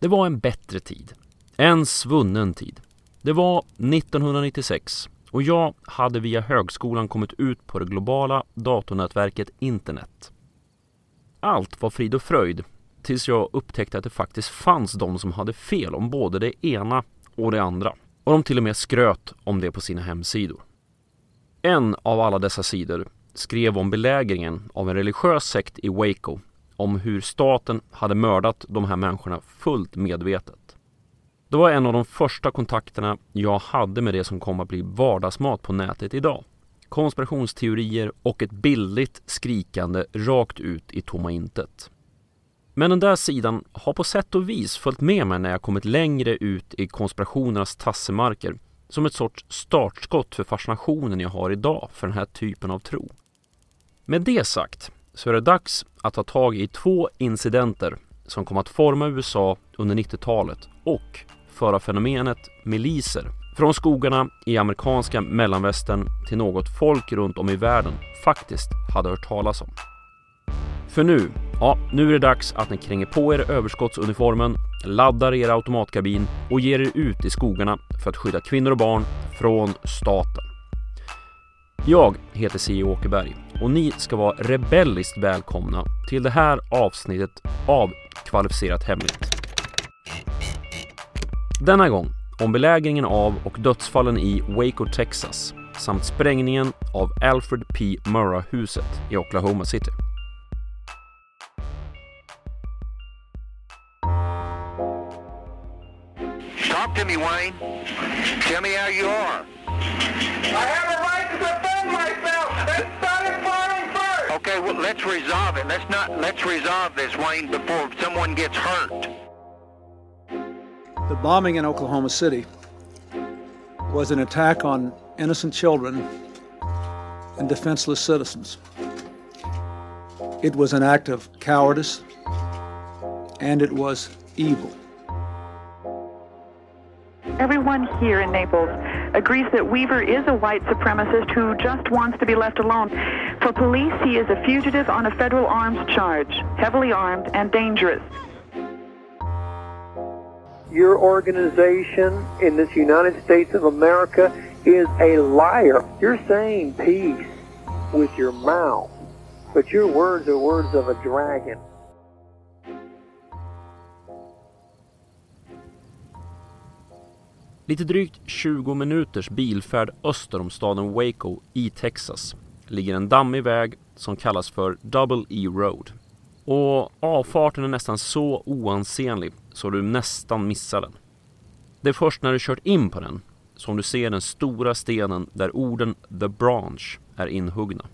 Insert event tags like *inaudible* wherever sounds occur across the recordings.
Det var en bättre tid. En svunnen tid. Det var 1996 och jag hade via högskolan kommit ut på det globala datornätverket internet. Allt var frid och fröjd tills jag upptäckte att det faktiskt fanns de som hade fel om både det ena och det andra. Och de till och med skröt om det på sina hemsidor. En av alla dessa sidor skrev om belägringen av en religiös sekt i Waco om hur staten hade mördat de här människorna fullt medvetet. Det var en av de första kontakterna jag hade med det som kom att bli vardagsmat på nätet idag. Konspirationsteorier och ett bildligt skrikande rakt ut i tomma intet. Men den där sidan har på sätt och vis följt med mig när jag kommit längre ut i konspirationernas tassemarker som ett sorts startskott för fascinationen jag har idag för den här typen av tro. Med det sagt så är det dags att ta tag i två incidenter som kom att forma USA under 90-talet och föra fenomenet miliser från skogarna i amerikanska mellanvästern till något folk runt om i världen faktiskt hade hört talas om. För nu, ja, nu är det dags att ni kränger på er överskottsuniformen, laddar er automatkabin och ger er ut i skogarna för att skydda kvinnor och barn från staten. Jag heter C. Åkerberg och ni ska vara rebelliskt välkomna till det här avsnittet av Kvalificerat Hemligt. Denna gång om belägringen av och dödsfallen i Waco, Texas samt sprängningen av Alfred P. Murrah-huset i Oklahoma City. Talk to me, Wayne. Tell me how you are. I have a right to Okay, well, let's resolve it. Let's not. Let's resolve this, Wayne, before someone gets hurt. The bombing in Oklahoma City was an attack on innocent children and defenseless citizens. It was an act of cowardice and it was evil. Everyone here in Naples agrees that Weaver is a white supremacist who just wants to be left alone. For police, he is a fugitive on a federal arms charge, heavily armed and dangerous. Your organization in this United States of America is a liar. You're saying peace with your mouth, but your words are words of a dragon. Lite drygt 20 minuters bilfärd öster om staden Waco i Texas ligger en dammig väg som kallas för Double E Road. Och avfarten är nästan så oansenlig så du nästan missar den. Det är först när du kört in på den som du ser den stora stenen där orden The Branch är inhuggna.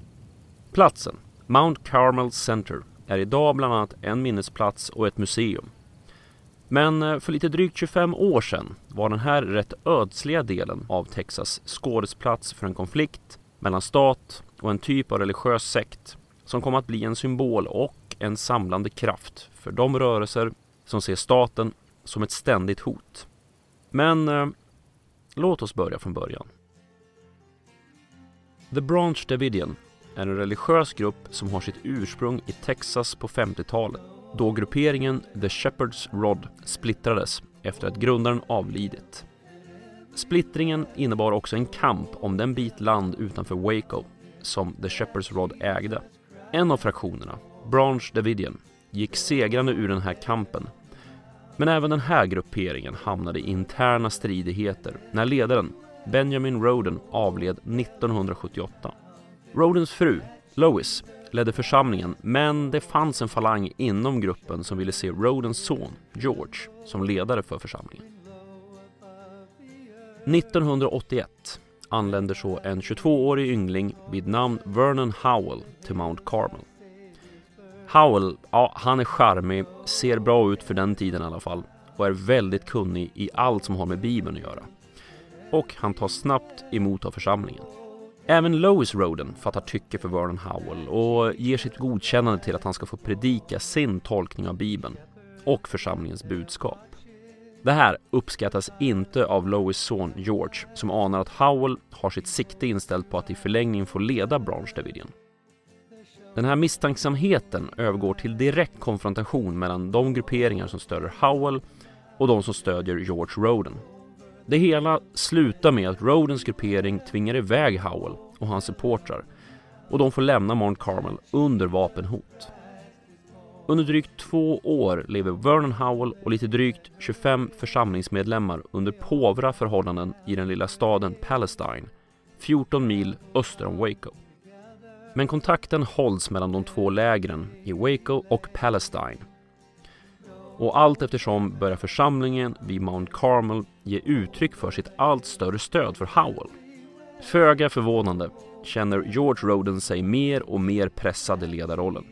Platsen, Mount Carmel Center, är idag bland annat en minnesplats och ett museum. Men eh, för lite drygt 25 år sedan var den här rätt ödsliga delen av Texas skådesplats för en konflikt mellan stat och en typ av religiös sekt som kom att bli en symbol och en samlande kraft för de rörelser som ser staten som ett ständigt hot. Men eh, låt oss börja från början. The Branch Davidian är en religiös grupp som har sitt ursprung i Texas på 50-talet då grupperingen The Shepherd's Rod splittrades efter att grundaren avlidit. Splittringen innebar också en kamp om den bit land utanför Waco som The Shepherd's Rod ägde. En av fraktionerna, Branch Davidian, gick segrande ur den här kampen. Men även den här grupperingen hamnade i interna stridigheter när ledaren, Benjamin Roden, avled 1978. Rodens fru, Lois, ledde församlingen men det fanns en falang inom gruppen som ville se Rodens son, George, som ledare för församlingen. 1981 anländer så en 22-årig yngling vid namn Vernon Howell till Mount Carmel. Howell, ja, han är charmig, ser bra ut för den tiden i alla fall och är väldigt kunnig i allt som har med Bibeln att göra. Och han tas snabbt emot av församlingen. Även Lois Roden fattar tycke för Vernon Howell och ger sitt godkännande till att han ska få predika sin tolkning av Bibeln och församlingens budskap. Det här uppskattas inte av Lois son George som anar att Howell har sitt sikte inställt på att i förlängningen få leda Branch Davidian. Den här misstänksamheten övergår till direkt konfrontation mellan de grupperingar som stöder Howell och de som stödjer George Roden. Det hela slutar med att Rodens gruppering tvingar iväg Howell och hans supportrar och de får lämna Mount Carmel under vapenhot. Under drygt två år lever Vernon Howell och lite drygt 25 församlingsmedlemmar under påvra förhållanden i den lilla staden Palestine, 14 mil öster om Waco. Men kontakten hålls mellan de två lägren i Waco och Palestine. Och allt eftersom börjar församlingen vid Mount Carmel ge uttryck för sitt allt större stöd för Howell. Föga förvånande känner George Roden sig mer och mer pressad i ledarrollen.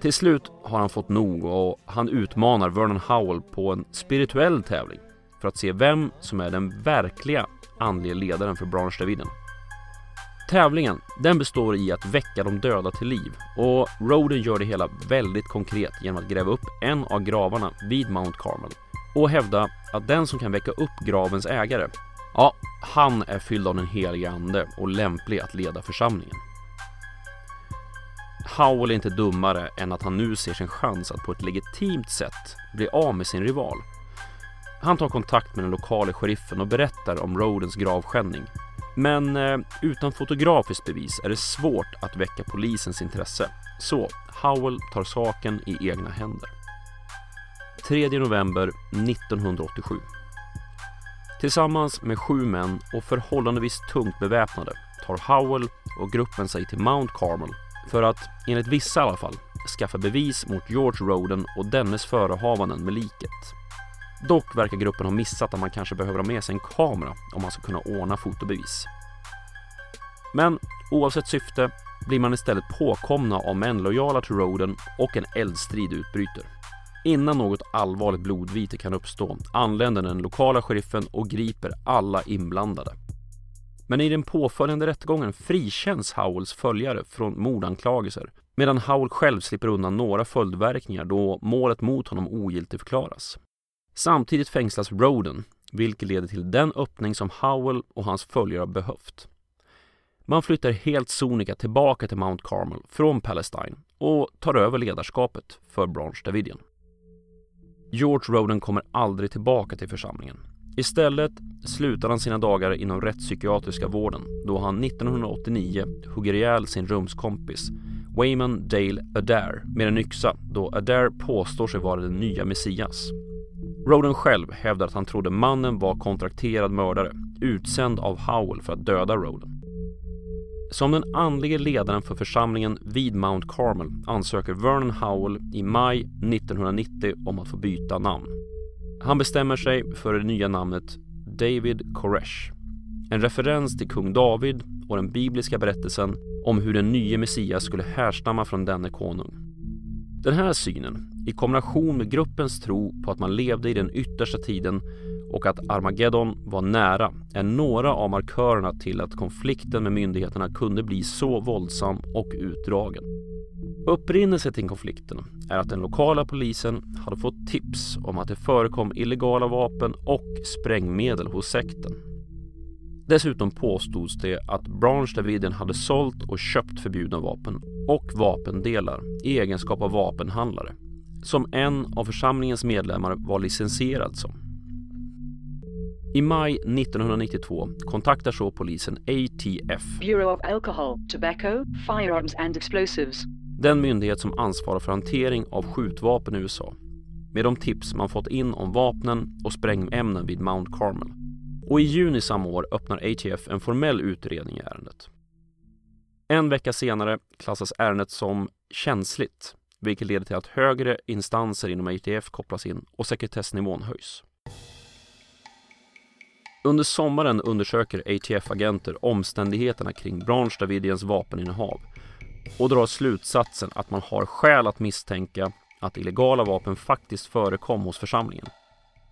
Till slut har han fått nog och han utmanar Vernon Howell på en spirituell tävling för att se vem som är den verkliga andliga ledaren för Branch Daviden. Tävlingen den består i att väcka de döda till liv och Roden gör det hela väldigt konkret genom att gräva upp en av gravarna vid Mount Carmel och hävda att den som kan väcka upp gravens ägare, ja, han är fylld av den heliga ande och lämplig att leda församlingen. Howell är inte dummare än att han nu ser sin chans att på ett legitimt sätt bli av med sin rival. Han tar kontakt med den lokala sheriffen och berättar om Rodens gravskändning. Men eh, utan fotografiskt bevis är det svårt att väcka polisens intresse. Så Howell tar saken i egna händer. 3 november 1987. Tillsammans med sju män och förhållandevis tungt beväpnade tar Howell och gruppen sig till Mount Carmel för att, enligt vissa i alla fall, skaffa bevis mot George Roden och dennes förehavanden med liket. Dock verkar gruppen ha missat att man kanske behöver ha med sig en kamera om man ska kunna ordna fotobevis. Men oavsett syfte blir man istället påkomna av män lojala till Roden och en eldstrid utbryter. Innan något allvarligt blodvite kan uppstå anländer den lokala sheriffen och griper alla inblandade. Men i den påföljande rättegången frikänns Howells följare från mordanklagelser medan Howell själv slipper undan några följdverkningar då målet mot honom ogiltigförklaras. Samtidigt fängslas Roden, vilket leder till den öppning som Howell och hans följare behövt. Man flyttar helt sonika tillbaka till Mount Carmel från Palestine och tar över ledarskapet för Branch Davidian. George Roden kommer aldrig tillbaka till församlingen. Istället slutar han sina dagar inom rättspsykiatriska vården då han 1989 hugger ihjäl sin rumskompis Wayman Dale Adair med en yxa då Adair påstår sig vara den nya Messias. Roden själv hävdar att han trodde mannen var kontrakterad mördare utsänd av Howell för att döda Roden. Som den andlige ledaren för församlingen vid Mount Carmel ansöker Vernon Howell i maj 1990 om att få byta namn. Han bestämmer sig för det nya namnet David Koresh. En referens till kung David och den bibliska berättelsen om hur den nye Messias skulle härstamma från denne konung. Den här synen, i kombination med gruppens tro på att man levde i den yttersta tiden och att Armageddon var nära, är några av markörerna till att konflikten med myndigheterna kunde bli så våldsam och utdragen. Upprinnelsen till konflikten är att den lokala polisen hade fått tips om att det förekom illegala vapen och sprängmedel hos sekten. Dessutom påstods det att Branch Davidian hade sålt och köpt förbjudna vapen och vapendelar i egenskap av vapenhandlare som en av församlingens medlemmar var licensierad som. I maj 1992 kontaktar så polisen ATF, Bureau of Alcohol, Tobacco, Firearms and Explosives, den myndighet som ansvarar för hantering av skjutvapen i USA, med de tips man fått in om vapnen och sprängämnen vid Mount Carmel. Och i juni samma år öppnar ATF en formell utredning i ärendet. En vecka senare klassas ärendet som känsligt, vilket leder till att högre instanser inom ATF kopplas in och sekretessnivån höjs. Under sommaren undersöker ATF-agenter omständigheterna kring Branch Davidians vapeninnehav och drar slutsatsen att man har skäl att misstänka att illegala vapen faktiskt förekom hos församlingen.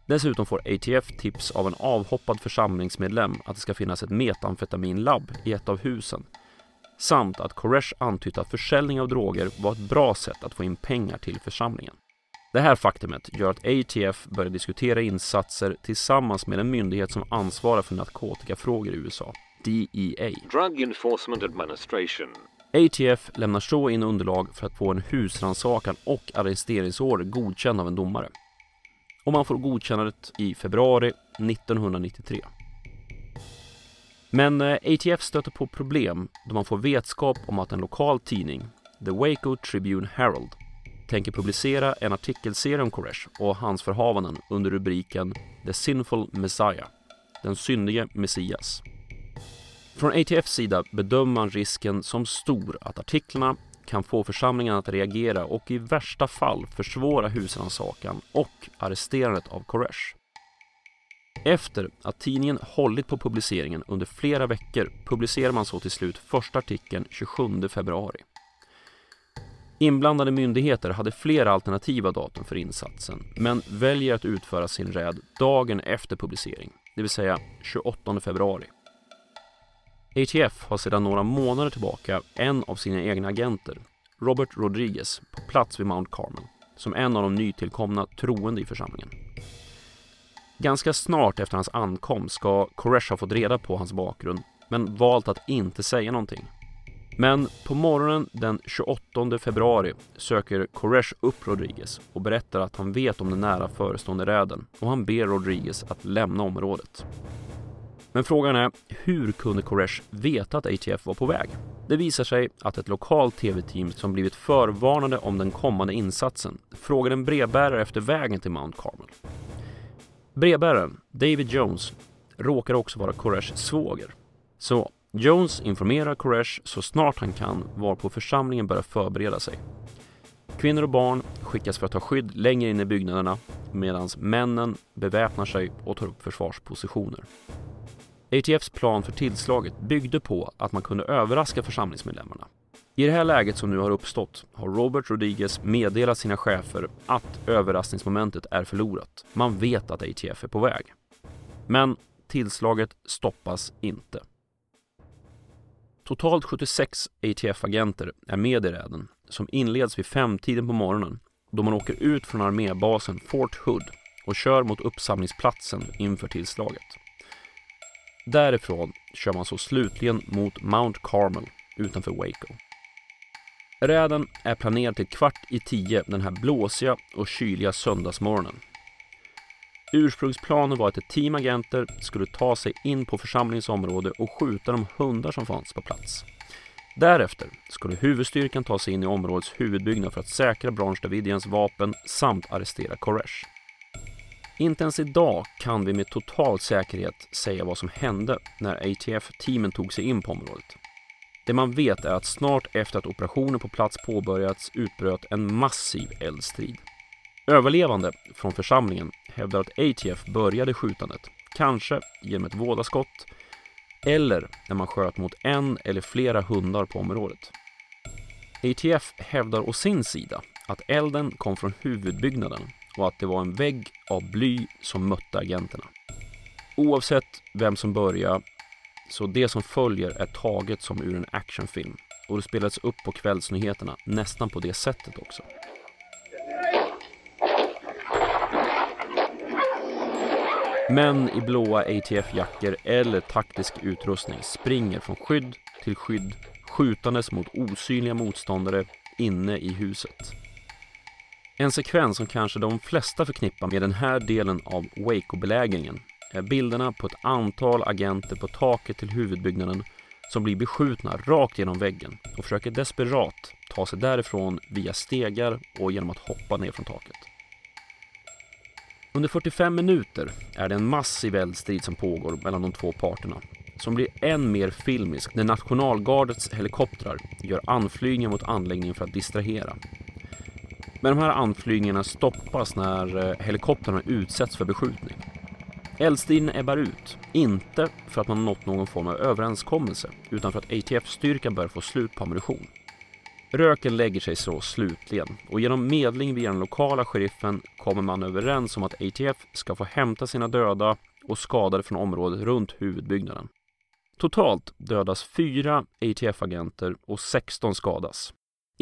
Dessutom får ATF tips av en avhoppad församlingsmedlem att det ska finnas ett metamfetaminlabb i ett av husen samt att Koresh antytt att försäljning av droger var ett bra sätt att få in pengar till församlingen. Det här faktumet gör att ATF börjar diskutera insatser tillsammans med en myndighet som ansvarar för narkotikafrågor i USA, DEA. Drug Enforcement Administration. ATF lämnar så in underlag för att få en husrannsakan och arresteringsorder godkänd av en domare och man får godkännandet i februari 1993. Men eh, ATF stöter på problem då man får vetskap om att en lokal tidning, The Waco Tribune Herald, tänker publicera en artikelserie om Koresh och hans förhavanden under rubriken The Sinful Messiah, den syndige Messias. Från ATFs sida bedömer man risken som stor att artiklarna kan få församlingen att reagera och i värsta fall försvåra husrannsakan och arresterandet av Koresh. Efter att tidningen hållit på publiceringen under flera veckor publicerar man så till slut första artikeln 27 februari. Inblandade myndigheter hade flera alternativa datum för insatsen men väljer att utföra sin räd dagen efter publicering, det vill säga 28 februari. ATF har sedan några månader tillbaka en av sina egna agenter, Robert Rodriguez, på plats vid Mount Carmel som en av de nytillkomna troende i församlingen. Ganska snart efter hans ankomst ska Koresh ha fått reda på hans bakgrund men valt att inte säga någonting. Men på morgonen den 28 februari söker Koresh upp Rodriguez och berättar att han vet om den nära förestående räden och han ber Rodriguez att lämna området. Men frågan är, hur kunde Koresh veta att ATF var på väg? Det visar sig att ett lokalt tv-team som blivit förvarnade om den kommande insatsen frågade en brevbärare efter vägen till Mount Carmel. Brevbäraren, David Jones, råkar också vara Koreshs svåger. Så Jones informerar Koresh så snart han kan varpå församlingen börjar förbereda sig. Kvinnor och barn skickas för att ta skydd längre in i byggnaderna medan männen beväpnar sig och tar upp försvarspositioner. ATFs plan för tillslaget byggde på att man kunde överraska församlingsmedlemmarna. I det här läget som nu har uppstått har Robert Rodriguez meddelat sina chefer att överraskningsmomentet är förlorat. Man vet att ATF är på väg. Men tillslaget stoppas inte. Totalt 76 ATF-agenter är med i räden som inleds vid femtiden på morgonen då man åker ut från armébasen Fort Hood och kör mot uppsamlingsplatsen inför tillslaget. Därifrån kör man så slutligen mot Mount Carmel utanför Waco. Räden är planerad till kvart i tio den här blåsiga och kyliga söndagsmorgonen. Ursprungsplanen var att ett team agenter skulle ta sig in på församlingens område och skjuta de hundar som fanns på plats. Därefter skulle huvudstyrkan ta sig in i områdets huvudbyggnad för att säkra Branch Davidians vapen samt arrestera Koresh. Inte ens idag kan vi med total säkerhet säga vad som hände när ATF-teamen tog sig in på området. Det man vet är att snart efter att operationen på plats påbörjats utbröt en massiv eldstrid. Överlevande från församlingen hävdar att ATF började skjutandet, kanske genom ett vådaskott eller när man sköt mot en eller flera hundar på området. ATF hävdar å sin sida att elden kom från huvudbyggnaden och att det var en vägg av bly som mötte agenterna. Oavsett vem som började, så det som följer är taget som ur en actionfilm och det spelades upp på kvällsnyheterna nästan på det sättet också. Män i blåa ATF-jackor eller taktisk utrustning springer från skydd till skydd skjutandes mot osynliga motståndare inne i huset. En sekvens som kanske de flesta förknippar med den här delen av Waco-belägringen är bilderna på ett antal agenter på taket till huvudbyggnaden som blir beskjutna rakt genom väggen och försöker desperat ta sig därifrån via stegar och genom att hoppa ner från taket. Under 45 minuter är det en massiv eldstrid som pågår mellan de två parterna som blir än mer filmisk när nationalgardets helikoptrar gör anflygningar mot anläggningen för att distrahera. Men de här anflygningarna stoppas när eh, helikoptrarna utsätts för beskjutning. Eldstriden ebbar ut, inte för att man nått någon form av överenskommelse utan för att ATF-styrkan börjar få slut på ammunition. Röken lägger sig så slutligen och genom medling via den lokala sheriffen kommer man överens om att ATF ska få hämta sina döda och skadade från området runt huvudbyggnaden. Totalt dödas fyra ATF-agenter och 16 skadas.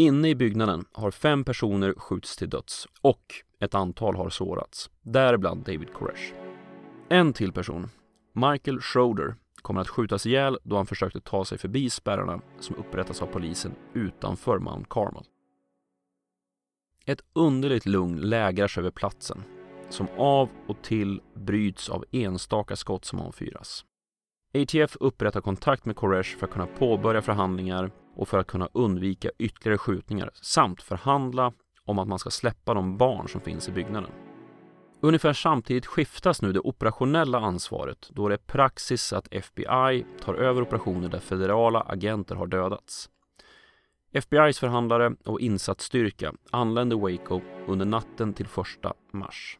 Inne i byggnaden har fem personer skjutits till döds och ett antal har sårats, däribland David Koresh. En till person, Michael Schroeder, kommer att skjutas ihjäl då han försökte ta sig förbi spärrarna som upprättas av polisen utanför Mount Carmel. Ett underligt lugn lägrar sig över platsen. som av och till bryts av enstaka skott som avfyras. ATF upprättar kontakt med Koresh för att kunna påbörja förhandlingar och för att kunna undvika ytterligare skjutningar samt förhandla om att man ska släppa de barn som finns i byggnaden. Ungefär samtidigt skiftas nu det operationella ansvaret då det är praxis att FBI tar över operationer där federala agenter har dödats. FBIs förhandlare och insatsstyrka anlände Waco under natten till 1 mars.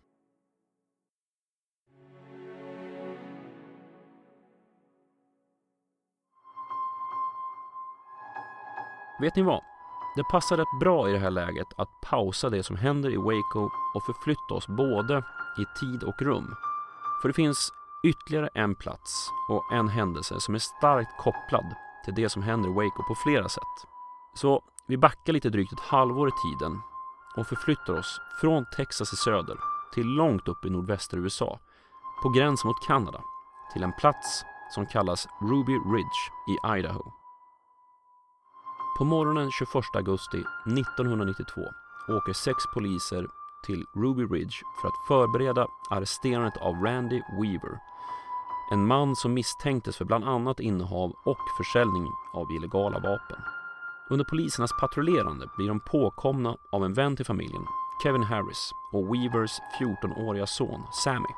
Vet ni vad? Det passar rätt bra i det här läget att pausa det som händer i Waco och förflytta oss både i tid och rum. För det finns ytterligare en plats och en händelse som är starkt kopplad till det som händer i Waco på flera sätt. Så vi backar lite drygt ett halvår i tiden och förflyttar oss från Texas i söder till långt upp i nordvästra USA på gränsen mot Kanada till en plats som kallas Ruby Ridge i Idaho. På morgonen 21 augusti 1992 åker sex poliser till Ruby Ridge för att förbereda arresterandet av Randy Weaver. En man som misstänktes för bland annat innehav och försäljning av illegala vapen. Under polisernas patrullerande blir de påkomna av en vän till familjen, Kevin Harris och Weavers 14-åriga son Sammy.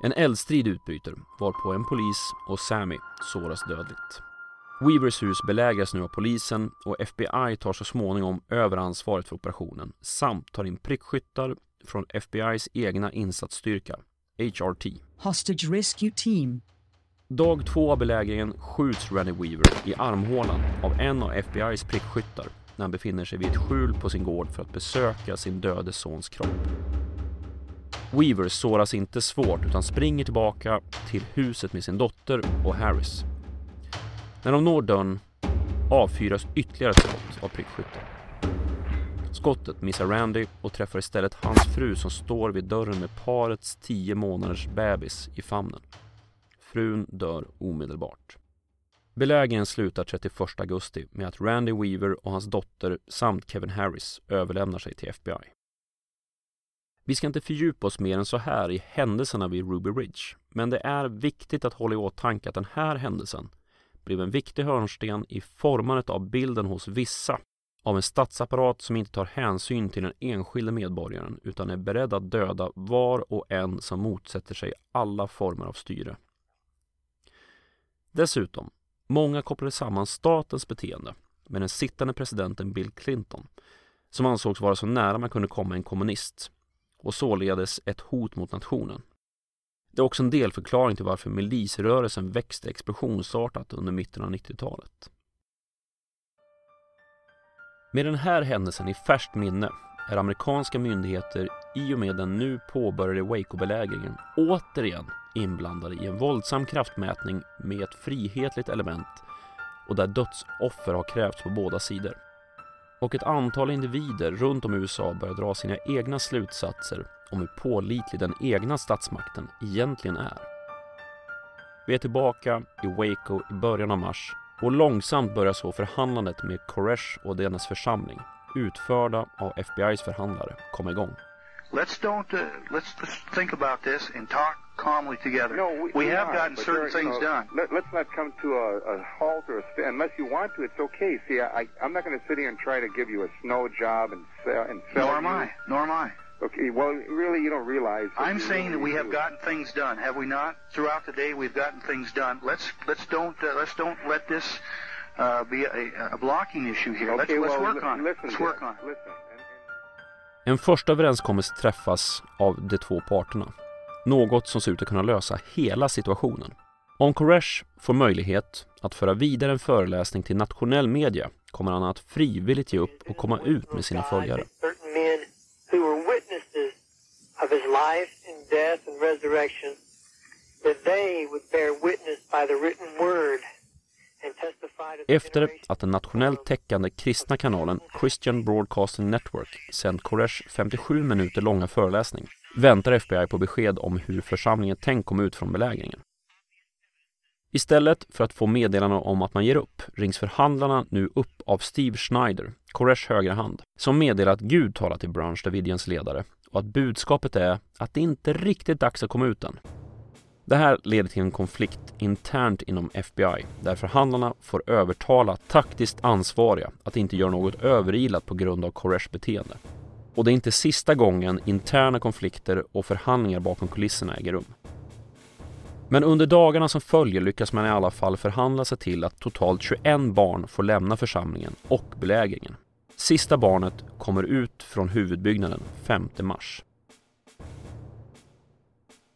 En eldstrid utbryter varpå en polis och Sammy såras dödligt. Weavers hus belägras nu av polisen och FBI tar så småningom över ansvaret för operationen samt tar in prickskyttar från FBIs egna insatsstyrka, HRT. Hostage Rescue Team. Dag två av belägringen skjuts Randy Weaver i armhålan av en av FBIs prickskyttar när han befinner sig vid ett skjul på sin gård för att besöka sin döde sons kropp. Weaver såras inte svårt utan springer tillbaka till huset med sin dotter och Harris när de når dörren avfyras ytterligare ett skott av prickskytten. Skottet missar Randy och träffar istället hans fru som står vid dörren med parets tio månaders bebis i famnen. Frun dör omedelbart. Belägringen slutar 31 augusti med att Randy Weaver och hans dotter samt Kevin Harris överlämnar sig till FBI. Vi ska inte fördjupa oss mer än så här i händelserna vid Ruby Ridge, men det är viktigt att hålla i åtanke att den här händelsen blev en viktig hörnsten i formandet av bilden hos vissa av en statsapparat som inte tar hänsyn till den enskilde medborgaren utan är beredd att döda var och en som motsätter sig alla former av styre. Dessutom, många kopplade samman statens beteende med den sittande presidenten Bill Clinton som ansågs vara så nära man kunde komma en kommunist och således ett hot mot nationen. Det är också en delförklaring till varför milisrörelsen växte explosionsartat under mitten av 90-talet. Med den här händelsen i färskt minne är amerikanska myndigheter i och med den nu påbörjade Waco-belägringen återigen inblandade i en våldsam kraftmätning med ett frihetligt element och där dödsoffer har krävts på båda sidor. Och ett antal individer runt om i USA börjar dra sina egna slutsatser om hur pålitlig den egna statsmakten egentligen är. Vi är tillbaka i Waco i början av mars och långsamt börjar så förhandlandet med Koresh och dennes församling, utförda av FBIs förhandlare, komma igång. Let's don't uh, let's, let's think about this and talk calmly together. No, we, we we have are, gotten certain things know, done. Let, let's not come to a, a halt or a stand. Unless you want to, it's okay. See, I, I'm not going to sit here and try to give you a snow job and sell and sell Nor am you. I. Nor am I. Okay, well, really, you don't realize. that I'm saying that really we have gotten things done, have we not? Throughout the day, we've gotten things done. Let's let's don't uh, let's don't let this uh, be a, a blocking issue here. Okay, let's let's work on it. listen, Let's work on it. Listen. And, and En första överenskommelse träffas av de två parterna. Något som ser ut att kunna lösa hela situationen. Om Koresh får möjlighet att föra vidare en föreläsning till nationell media kommer han att frivilligt ge upp och komma ut med sina följare. Efter att den nationellt täckande kristna kanalen Christian Broadcasting Network sänt Koresh 57 minuter långa föreläsning väntar FBI på besked om hur församlingen tänkt komma ut från belägringen. Istället för att få meddelanden om att man ger upp rings förhandlarna nu upp av Steve Schneider, Koresh högra hand, som meddelar att Gud talar till Branch Davidians ledare och att budskapet är att det inte är riktigt dags att komma ut än. Det här leder till en konflikt internt inom FBI där förhandlarna får övertala taktiskt ansvariga att inte göra något överilat på grund av Koreshs beteende. Och det är inte sista gången interna konflikter och förhandlingar bakom kulisserna äger rum. Men under dagarna som följer lyckas man i alla fall förhandla sig till att totalt 21 barn får lämna församlingen och belägringen. Sista barnet kommer ut från huvudbyggnaden 5 mars.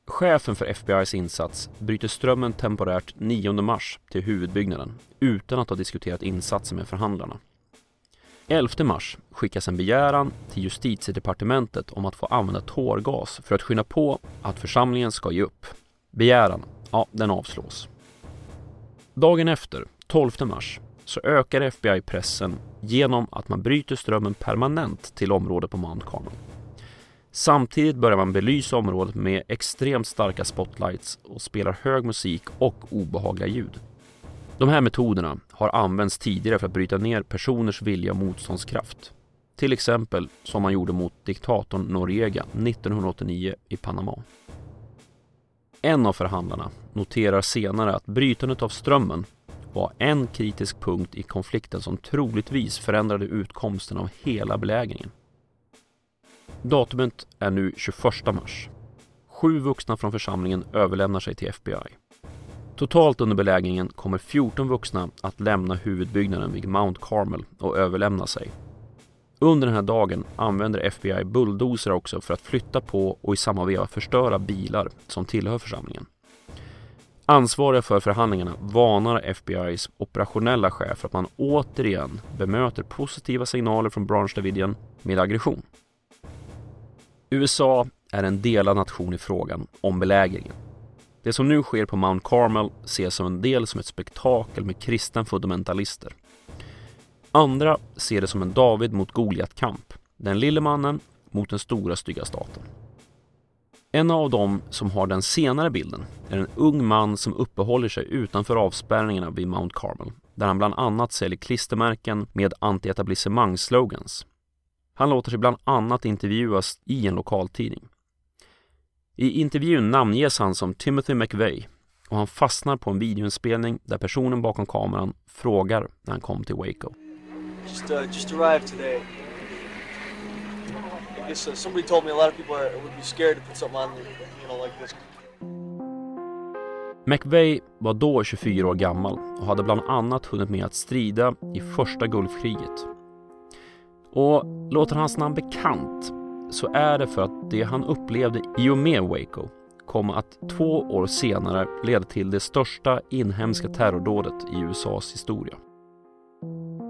Chefen för FBIs insats bryter strömmen temporärt 9 mars till huvudbyggnaden utan att ha diskuterat insatsen med förhandlarna. 11 mars skickas en begäran till justitiedepartementet om att få använda tårgas för att skynda på att församlingen ska ge upp. Begäran, ja, den avslås. Dagen efter, 12 mars, så ökar FBI pressen genom att man bryter strömmen permanent till området på Mount Carmel. Samtidigt börjar man belysa området med extremt starka spotlights och spelar hög musik och obehagliga ljud. De här metoderna har använts tidigare för att bryta ner personers vilja och motståndskraft. Till exempel som man gjorde mot diktatorn Noriega 1989 i Panama. En av förhandlarna noterar senare att brytandet av strömmen var en kritisk punkt i konflikten som troligtvis förändrade utkomsten av hela belägringen. Datumet är nu 21 mars. Sju vuxna från församlingen överlämnar sig till FBI. Totalt under belägringen kommer 14 vuxna att lämna huvudbyggnaden vid Mount Carmel och överlämna sig. Under den här dagen använder FBI bulldozer också för att flytta på och i samma veva förstöra bilar som tillhör församlingen. Ansvariga för förhandlingarna varnar FBIs operationella chef för att man återigen bemöter positiva signaler från Branch Davidian med aggression. USA är en delad nation i frågan om belägringen. Det som nu sker på Mount Carmel ses av en del som ett spektakel med kristna fundamentalister. Andra ser det som en David mot Goliat-kamp. Den lille mannen mot den stora stygga staten. En av dem som har den senare bilden är en ung man som uppehåller sig utanför avspärrningarna vid Mount Carmel där han bland annat säljer klistermärken med anti-etablissemang-slogans. Han låter sig bland annat intervjuas i en lokaltidning. I intervjun namnges han som Timothy McVeigh och han fastnar på en videoinspelning där personen bakom kameran frågar när han kom till Waco. Just, uh, just arrived today. I guess uh, somebody told me a lot of people are, would be scared to put something on, you know, like this. McVeigh var då 24 år gammal och hade bland annat hunnit med att strida i första Gulfkriget. Och låter hans namn bekant så är det för att det han upplevde i och med Waco kom att två år senare leda till det största inhemska terrordådet i USAs historia.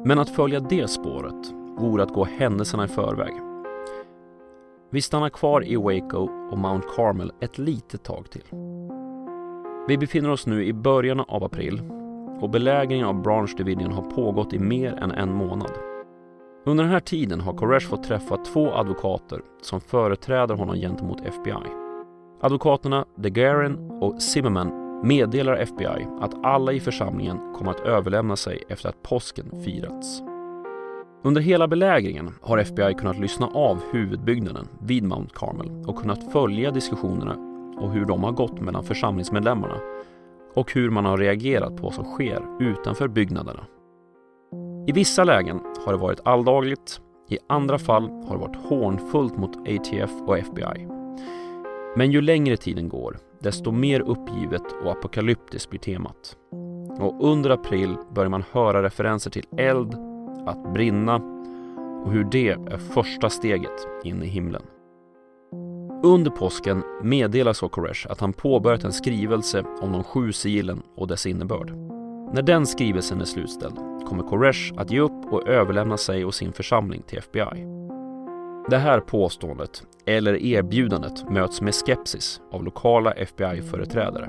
Men att följa det spåret vore att gå händelserna i förväg. Vi stannar kvar i Waco och Mount Carmel ett litet tag till. Vi befinner oss nu i början av april och belägringen av Branch Division har pågått i mer än en månad. Under den här tiden har Koresh fått träffa två advokater som företräder honom gentemot FBI. Advokaterna DeGarin och Zimmerman meddelar FBI att alla i församlingen kommer att överlämna sig efter att påsken firats. Under hela belägringen har FBI kunnat lyssna av huvudbyggnaden vid Mount Carmel och kunnat följa diskussionerna och hur de har gått mellan församlingsmedlemmarna och hur man har reagerat på vad som sker utanför byggnaderna. I vissa lägen har det varit alldagligt, i andra fall har det varit hånfullt mot ATF och FBI. Men ju längre tiden går, desto mer uppgivet och apokalyptiskt blir temat. Och under april börjar man höra referenser till eld, att brinna och hur det är första steget in i himlen. Under påsken meddelar så Koresh att han påbörjat en skrivelse om de sju sigillen och dess innebörd. När den skrivelsen är slutställd kommer Koresh att ge upp och överlämna sig och sin församling till FBI. Det här påståendet, eller erbjudandet, möts med skepsis av lokala FBI-företrädare.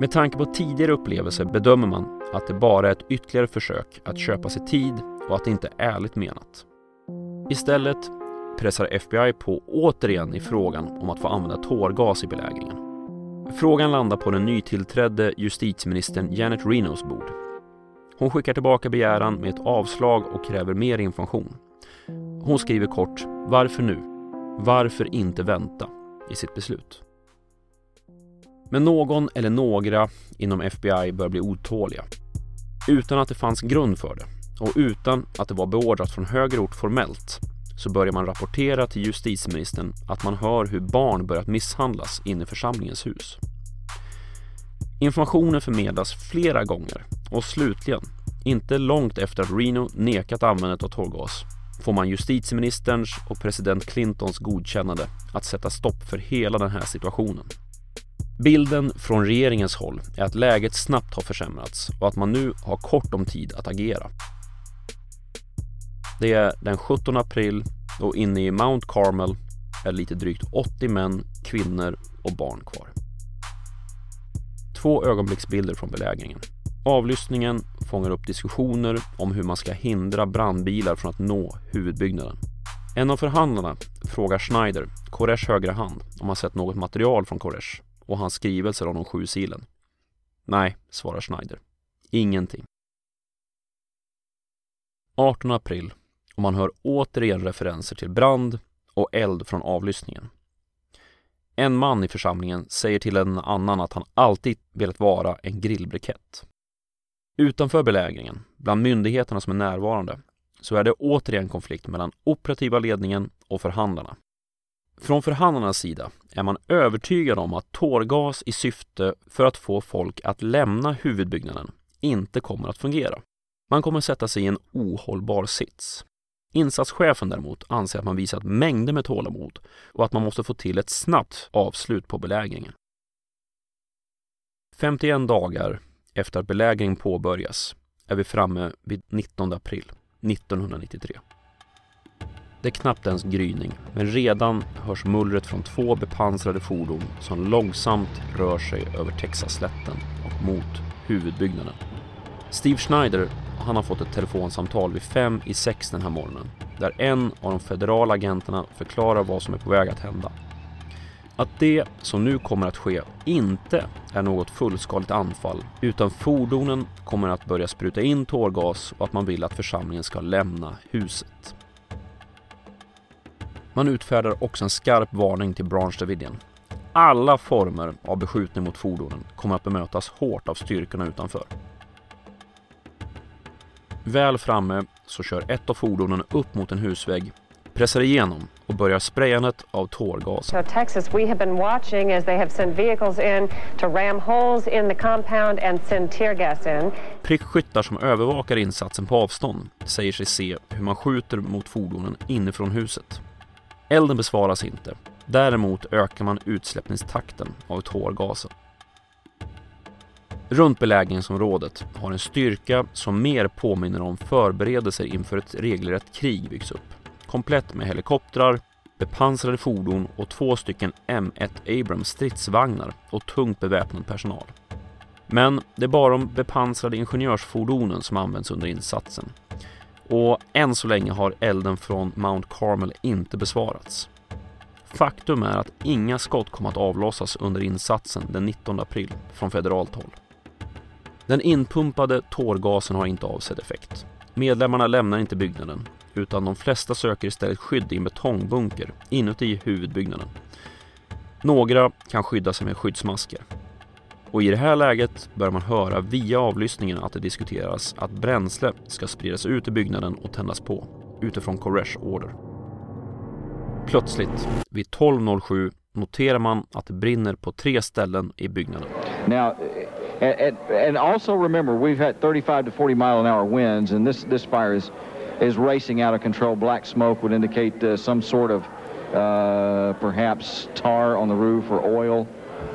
Med tanke på tidigare upplevelser bedömer man att det bara är ett ytterligare försök att köpa sig tid och att det inte är ärligt menat. Istället pressar FBI på återigen i frågan om att få använda tårgas i belägringen. Frågan landar på den nytillträdde justitieministern Janet Renos bord. Hon skickar tillbaka begäran med ett avslag och kräver mer information. Hon skriver kort “Varför nu?” Varför inte vänta i sitt beslut? Men någon eller några inom FBI börjar bli otåliga. Utan att det fanns grund för det och utan att det var beordrat från högre ort formellt så börjar man rapportera till justitieministern att man hör hur barn börjat misshandlas inne i församlingens hus. Informationen förmedlas flera gånger och slutligen, inte långt efter att Reno nekat användandet av tårgas, får man justitieministerns och president Clintons godkännande att sätta stopp för hela den här situationen. Bilden från regeringens håll är att läget snabbt har försämrats och att man nu har kort om tid att agera. Det är den 17 april och inne i Mount Carmel är lite drygt 80 män, kvinnor och barn kvar. Två ögonblicksbilder från belägringen. Avlyssningen fångar upp diskussioner om hur man ska hindra brandbilar från att nå huvudbyggnaden. En av förhandlarna frågar Schneider, Koresh högra hand, om han sett något material från Koresh och hans skrivelser om de sju silen. Nej, svarar Schneider. Ingenting. 18 april och man hör återigen referenser till brand och eld från avlyssningen. En man i församlingen säger till en annan att han alltid velat vara en grillbrikett. Utanför belägringen, bland myndigheterna som är närvarande, så är det återigen konflikt mellan operativa ledningen och förhandlarna. Från förhandlarnas sida är man övertygad om att tårgas i syfte för att få folk att lämna huvudbyggnaden inte kommer att fungera. Man kommer sätta sig i en ohållbar sits. Insatschefen däremot anser att man visat mängder med tålamod och att man måste få till ett snabbt avslut på belägringen. 51 dagar efter att belägringen påbörjas är vi framme vid 19 april 1993. Det är knappt ens gryning, men redan hörs mullret från två bepansrade fordon som långsamt rör sig över Texaslätten och mot huvudbyggnaden. Steve Schneider han har fått ett telefonsamtal vid fem i sex den här morgonen där en av de federala agenterna förklarar vad som är på väg att hända. Att det som nu kommer att ske inte är något fullskaligt anfall utan fordonen kommer att börja spruta in tårgas och att man vill att församlingen ska lämna huset. Man utfärdar också en skarp varning till Branch Davidian. Alla former av beskjutning mot fordonen kommer att bemötas hårt av styrkorna utanför. Väl framme så kör ett av fordonen upp mot en husvägg, pressar igenom och börjar sprayandet av tårgas. So Texas, we have been watching as they have sent vehicles in to ram holes in the compound and send tear gas in. Prickskyttar som övervakar insatsen på avstånd säger sig se hur man skjuter mot fordonen inifrån huset. Elden besvaras inte. Däremot ökar man utsläppningstakten av tårgasen. Runt belägringsområdet har en styrka som mer påminner om förberedelser inför ett regelrätt krig byggts upp. Komplett med helikoptrar, bepansrade fordon och två stycken M1 Abrams stridsvagnar och tungt beväpnad personal. Men det är bara de bepansrade ingenjörsfordonen som används under insatsen. Och än så länge har elden från Mount Carmel inte besvarats. Faktum är att inga skott kommer att avlossas under insatsen den 19 april från federalt håll. Den inpumpade tårgasen har inte avsedd effekt. Medlemmarna lämnar inte byggnaden utan de flesta söker istället skydd i en betongbunker inuti huvudbyggnaden. Några kan skydda sig med skyddsmasker. Och i det här läget bör man höra via avlyssningen att det diskuteras att bränsle ska spridas ut i byggnaden och tändas på utifrån Koresh order. Plötsligt, vid 12.07, noterar man att det brinner på tre ställen i byggnaden. Now, and, and also remember, we've had 35 to 40 mile an hour winds, and this this fire is is racing out of control. Black smoke would indicate uh, some sort of uh, perhaps tar on the roof or oil.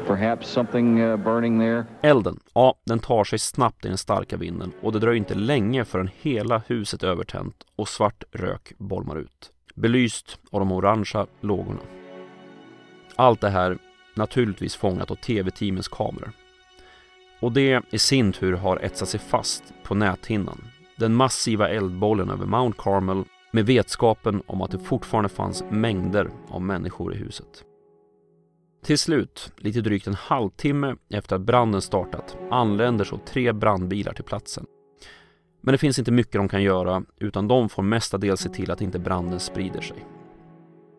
Perhaps something uh, burning there. Elden, ja, den tar sig snabbt i den starka vinden och det dröjer inte länge förrän hela huset är övertänt och svart rök bolmar ut. Belyst av de orangea lågorna. Allt det här naturligtvis fångat av tv-teamens kameror. Och det i sin tur har etsat sig fast på näthinnan. Den massiva eldbollen över Mount Carmel med vetskapen om att det fortfarande fanns mängder av människor i huset. Till slut, lite drygt en halvtimme efter att branden startat, anländer så tre brandbilar till platsen. Men det finns inte mycket de kan göra utan de får mestadels se till att inte branden sprider sig.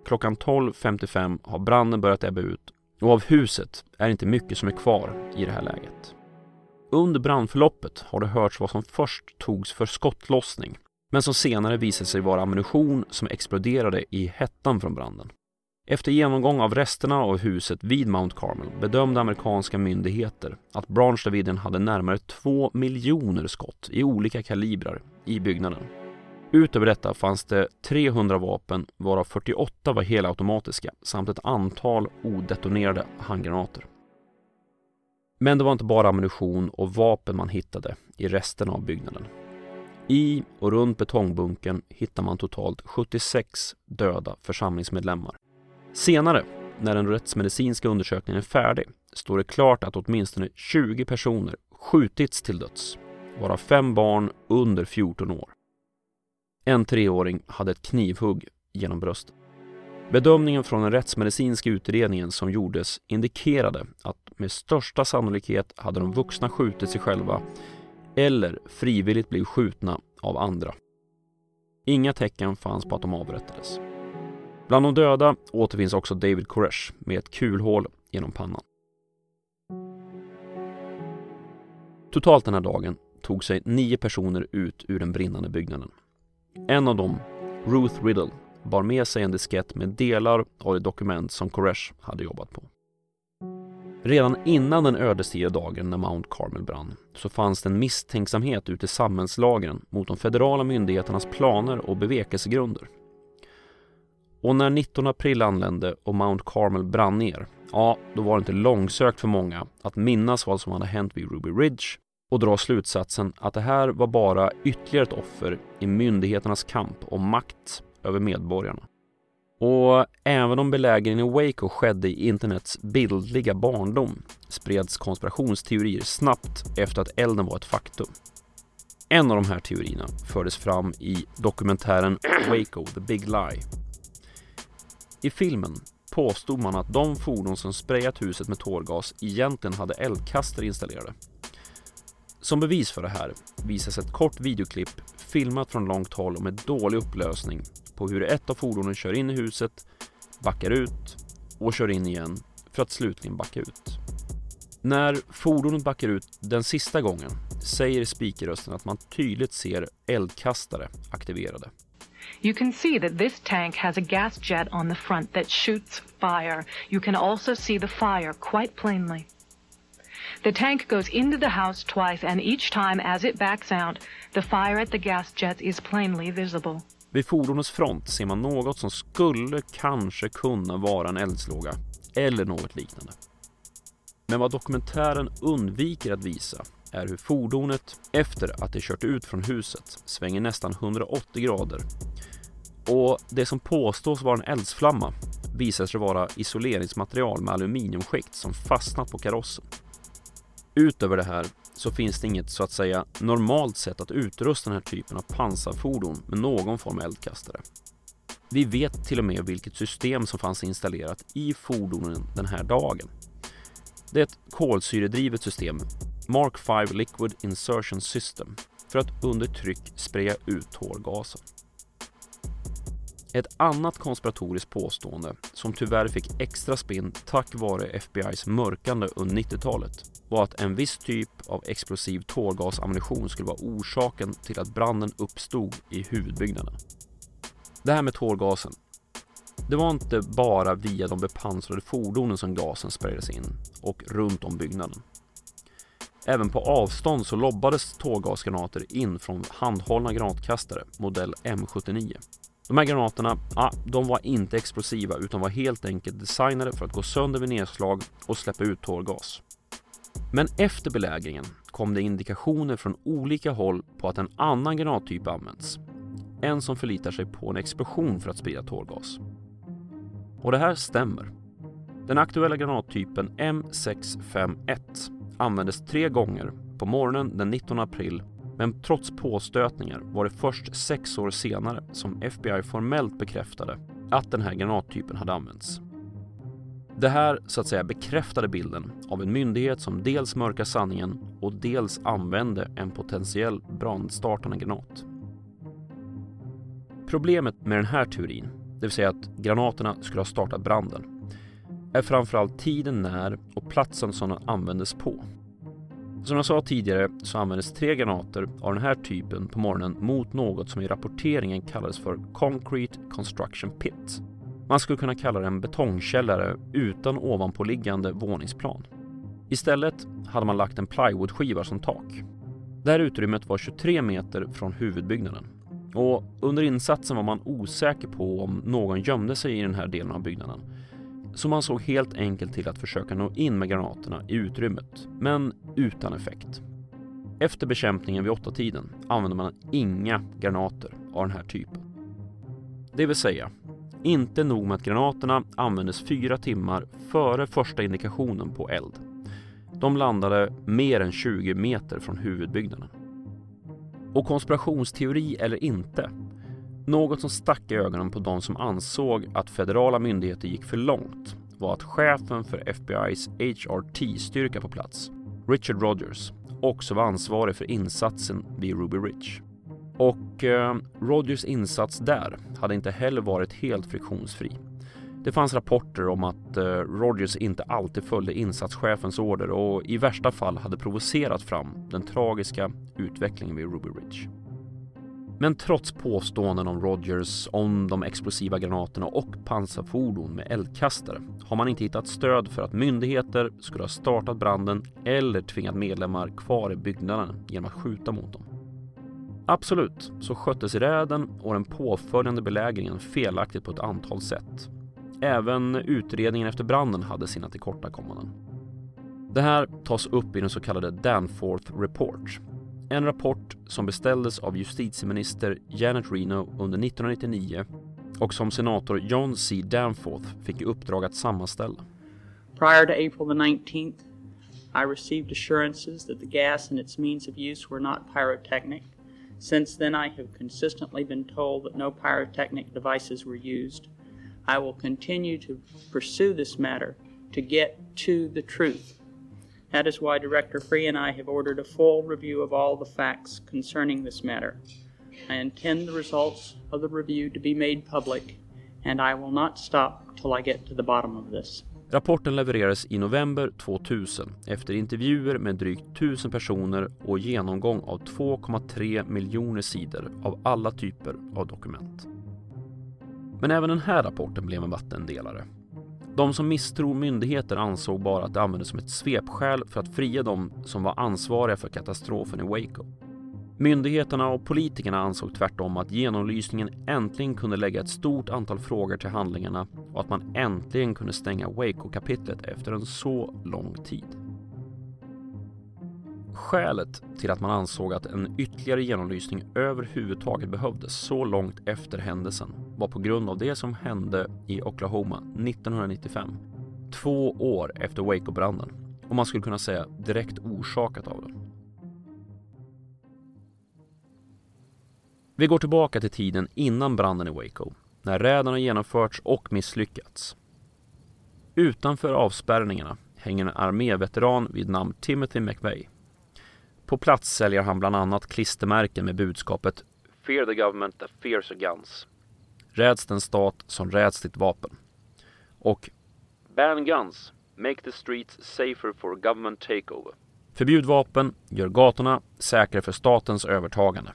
klockan 12.55 har branden börjat ebba ut och av huset är inte mycket som är kvar i det här läget. Under brandförloppet har det hörts vad som först togs för skottlossning men som senare visade sig vara ammunition som exploderade i hettan från branden. Efter genomgång av resterna av huset vid Mount Carmel bedömde amerikanska myndigheter att Branch-Davidian hade närmare 2 miljoner skott i olika kalibrar i byggnaden. Utöver detta fanns det 300 vapen varav 48 var helautomatiska samt ett antal odetonerade handgranater. Men det var inte bara ammunition och vapen man hittade i resterna av byggnaden. I och runt betongbunken hittar man totalt 76 döda församlingsmedlemmar. Senare, när den rättsmedicinska undersökningen är färdig, står det klart att åtminstone 20 personer skjutits till döds, varav fem barn under 14 år. En treåring hade ett knivhugg genom bröstet. Bedömningen från den rättsmedicinska utredningen som gjordes indikerade att med största sannolikhet hade de vuxna skjutit sig själva eller frivilligt blivit skjutna av andra. Inga tecken fanns på att de avrättades. Bland de döda återfinns också David Koresh med ett kulhål genom pannan. Totalt den här dagen tog sig nio personer ut ur den brinnande byggnaden. En av dem, Ruth Riddle, bar med sig en diskett med delar av det dokument som Koresh hade jobbat på. Redan innan den ödesdigra dagen när Mount Carmel brann så fanns det en misstänksamhet ute i samhällslagren mot de federala myndigheternas planer och bevekelsegrunder. Och när 19 april anlände och Mount Carmel brann ner, ja, då var det inte långsökt för många att minnas vad som hade hänt vid Ruby Ridge och dra slutsatsen att det här var bara ytterligare ett offer i myndigheternas kamp om makt över medborgarna. Och även om belägringen i Waco skedde i internets bildliga barndom spreds konspirationsteorier snabbt efter att elden var ett faktum. En av de här teorierna fördes fram i dokumentären *clears throat* Waco, the big lie. I filmen påstod man att de fordon som sprayat huset med tårgas egentligen hade eldkastare installerade. Som bevis för det här visas ett kort videoklipp filmat från långt håll och med dålig upplösning på hur ett av fordonen kör in i huset, backar ut och kör in igen för att slutligen backa ut. När fordonet backar ut den sista gången säger speakerrösten att man tydligt ser eldkastare aktiverade. You can see that this tank has a gas jet on the front that shoots fire. You can also see the fire quite plainly. The tank goes into the house twice, and each time as it backs out, the fire at the gas jet is plainly visible. Vid fordonets front ser man något som skulle kanske kunna vara en eldslåga eller något liknande. Men vad dokumentären undviker att visa är hur fordonet efter att det kört ut från huset svänger nästan 180 grader. Och det som påstås vara en eldsflamma visar sig vara isoleringsmaterial med aluminiumskikt som fastnat på karossen. Utöver det här så finns det inget så att säga normalt sätt att utrusta den här typen av pansarfordon med någon form av eldkastare. Vi vet till och med vilket system som fanns installerat i fordonen den här dagen. Det är ett kolsyredrivet system, Mark 5 Liquid Insertion System, för att under tryck spraya ut tårgasen. Ett annat konspiratoriskt påstående som tyvärr fick extra spinn tack vare FBIs mörkande under 90-talet var att en viss typ av explosiv tårgasammunition skulle vara orsaken till att branden uppstod i huvudbyggnaden. Det här med tårgasen. Det var inte bara via de bepansrade fordonen som gasen sprayades in och runt om byggnaden. Även på avstånd så lobbades tårgasgranater in från handhållna granatkastare modell M79. De här granaterna, ja, de var inte explosiva utan var helt enkelt designade för att gå sönder vid nedslag och släppa ut tårgas. Men efter belägringen kom det indikationer från olika håll på att en annan granattyp används. En som förlitar sig på en explosion för att sprida tårgas. Och det här stämmer. Den aktuella granattypen M651 användes tre gånger på morgonen den 19 april men trots påstötningar var det först sex år senare som FBI formellt bekräftade att den här granattypen hade använts. Det här så att säga bekräftade bilden av en myndighet som dels mörkar sanningen och dels använde en potentiell brandstartande granat. Problemet med den här teorin det vill säga att granaterna skulle ha startat branden, är framförallt tiden när och platsen som den användes på. Som jag sa tidigare så användes tre granater av den här typen på morgonen mot något som i rapporteringen kallades för Concrete Construction Pit. Man skulle kunna kalla det en betongkällare utan ovanpåliggande våningsplan. Istället hade man lagt en plywoodskiva som tak. Det här utrymmet var 23 meter från huvudbyggnaden och under insatsen var man osäker på om någon gömde sig i den här delen av byggnaden. Så man såg helt enkelt till att försöka nå in med granaterna i utrymmet, men utan effekt. Efter bekämpningen vid åtta tiden använde man inga granater av den här typen. Det vill säga, inte nog med att granaterna användes fyra timmar före första indikationen på eld. De landade mer än 20 meter från huvudbyggnaden. Och konspirationsteori eller inte, något som stack i ögonen på de som ansåg att federala myndigheter gick för långt var att chefen för FBI's HRT-styrka på plats, Richard Rogers, också var ansvarig för insatsen vid Ruby Ridge. Och eh, Rogers insats där hade inte heller varit helt friktionsfri. Det fanns rapporter om att eh, Rogers inte alltid följde insatschefens order och i värsta fall hade provocerat fram den tragiska utvecklingen vid Ruby Ridge. Men trots påståenden om Rogers om de explosiva granaterna och pansarfordon med eldkastare har man inte hittat stöd för att myndigheter skulle ha startat branden eller tvingat medlemmar kvar i byggnaden genom att skjuta mot dem. Absolut så sköttes räden och den påföljande belägringen felaktigt på ett antal sätt. Även utredningen efter branden hade sina tillkortakommanden. Det här tas upp i den så kallade Danforth Report. En rapport som beställdes av justitieminister Janet Reno under 1999 och som senator John C. Danforth fick i uppdrag att sammanställa. Prior to April the 19th, I received assurances that the gas and its means of use were not pyrotechnic. Since then, I have consistently been told that no pyrotechnic devices were used. I will continue to pursue this matter to get to the truth. That is why Director Free and I have ordered a full review of all the facts concerning this matter. I intend the results of the review to be made public, and I will not stop till I get to the bottom of this. Rapporten levererades i november 2000 efter intervjuer med drygt 1000 personer och genomgång av 2,3 miljoner sidor av alla typer av dokument. Men även den här rapporten blev en vattendelare. De som misstror myndigheter ansåg bara att det användes som ett svepskäl för att fria de som var ansvariga för katastrofen i Waco. Myndigheterna och politikerna ansåg tvärtom att genomlysningen äntligen kunde lägga ett stort antal frågor till handlingarna och att man äntligen kunde stänga Waco-kapitlet efter en så lång tid. Skälet till att man ansåg att en ytterligare genomlysning överhuvudtaget behövdes så långt efter händelsen var på grund av det som hände i Oklahoma 1995. Två år efter Waco-branden och man skulle kunna säga direkt orsakat av den. Vi går tillbaka till tiden innan branden i Waco, när räderna genomförts och misslyckats. Utanför avspärrningarna hänger en arméveteran vid namn Timothy McVeigh. På plats säljer han bland annat klistermärken med budskapet Fear the government that fears your guns. Räds den stat som räds ditt vapen. Och Ban guns, make the streets safer for government takeover. Förbjud vapen, gör gatorna säkrare för statens övertagande.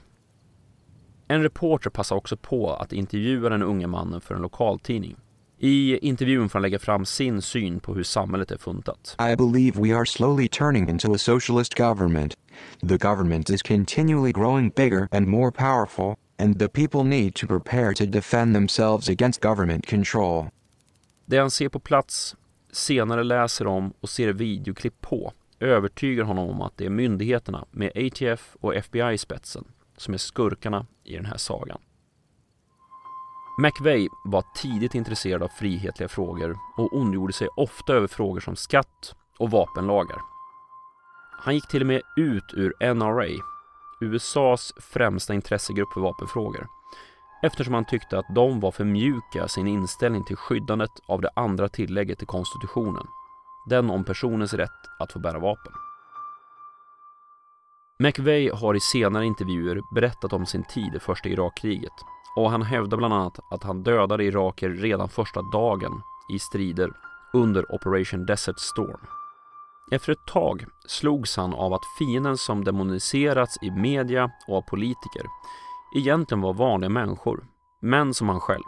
En reporter passar också på att intervjua den unge mannen för en lokaltidning. I intervjun får han lägga fram sin syn på hur samhället är funtat. I believe we are slowly turning into a socialist government. The government is continually growing bigger and more powerful, and the people need to prepare to defend themselves against government control. Det han ser på plats, senare läser om och ser videoklipp på övertygar honom om att det är myndigheterna med ATF och FBI i spetsen som är skurkarna i den här sagan. McVeigh var tidigt intresserad av frihetliga frågor och ondgjorde sig ofta över frågor som skatt och vapenlagar. Han gick till och med ut ur NRA, USAs främsta intressegrupp för vapenfrågor, eftersom han tyckte att de var för mjuka i sin inställning till skyddandet av det andra tillägget till konstitutionen, den om personens rätt att få bära vapen. McVeigh har i senare intervjuer berättat om sin tid i första Irakkriget och han hävdar bland annat att han dödade iraker redan första dagen i strider under Operation Desert Storm. Efter ett tag slogs han av att fienden som demoniserats i media och av politiker egentligen var vanliga människor, män som han själv.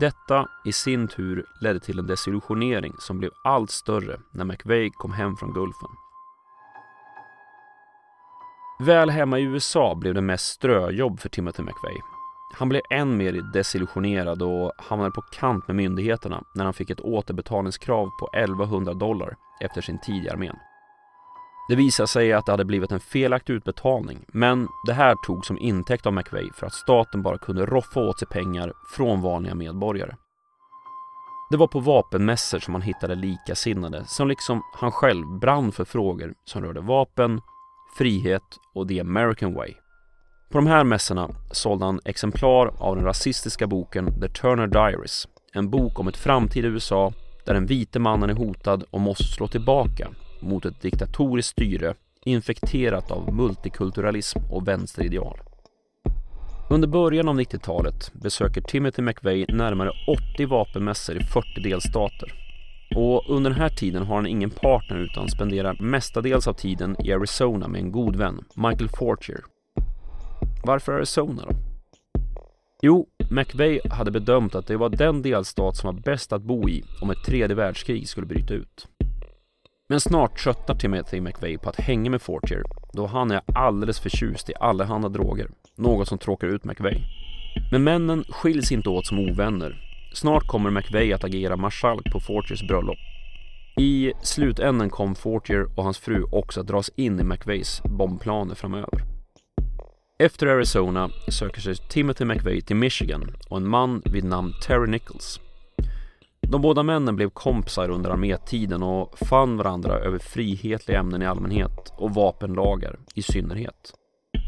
Detta i sin tur ledde till en desillusionering som blev allt större när McVeigh kom hem från Gulfen. Väl hemma i USA blev det mest ströjobb för Timothy McVeigh. Han blev än mer desillusionerad och hamnade på kant med myndigheterna när han fick ett återbetalningskrav på 1100 dollar efter sin tid i armén. Det visade sig att det hade blivit en felaktig utbetalning, men det här tog som intäkt av McVeigh för att staten bara kunde roffa åt sig pengar från vanliga medborgare. Det var på vapenmässor som han hittade likasinnade som liksom han själv brann för frågor som rörde vapen, frihet och the American way. På de här mässorna sålde han exemplar av den rasistiska boken The Turner Diaries, en bok om ett framtida USA där den vite mannen är hotad och måste slå tillbaka mot ett diktatoriskt styre infekterat av multikulturalism och vänsterideal. Under början av 90-talet besöker Timothy McVeigh närmare 80 vapenmässor i 40 delstater. Och under den här tiden har han ingen partner utan spenderar mestadels av tiden i Arizona med en god vän, Michael Fortier. Varför Arizona då? Jo, McVeigh hade bedömt att det var den delstat som var bäst att bo i om ett tredje världskrig skulle bryta ut. Men snart tröttnar Timothy McVeigh på att hänga med Fortier då han är alldeles förtjust i allehanda droger, något som tråkar ut McVeigh. Men männen skiljs inte åt som ovänner. Snart kommer McVeigh att agera marskalk på Fortiers bröllop. I slutänden kom Fortier och hans fru också att dras in i McVeighs bombplaner framöver. Efter Arizona söker sig Timothy McVeigh till Michigan och en man vid namn Terry Nichols de båda männen blev kompisar under armétiden och fann varandra över frihetliga ämnen i allmänhet och vapenlagar i synnerhet.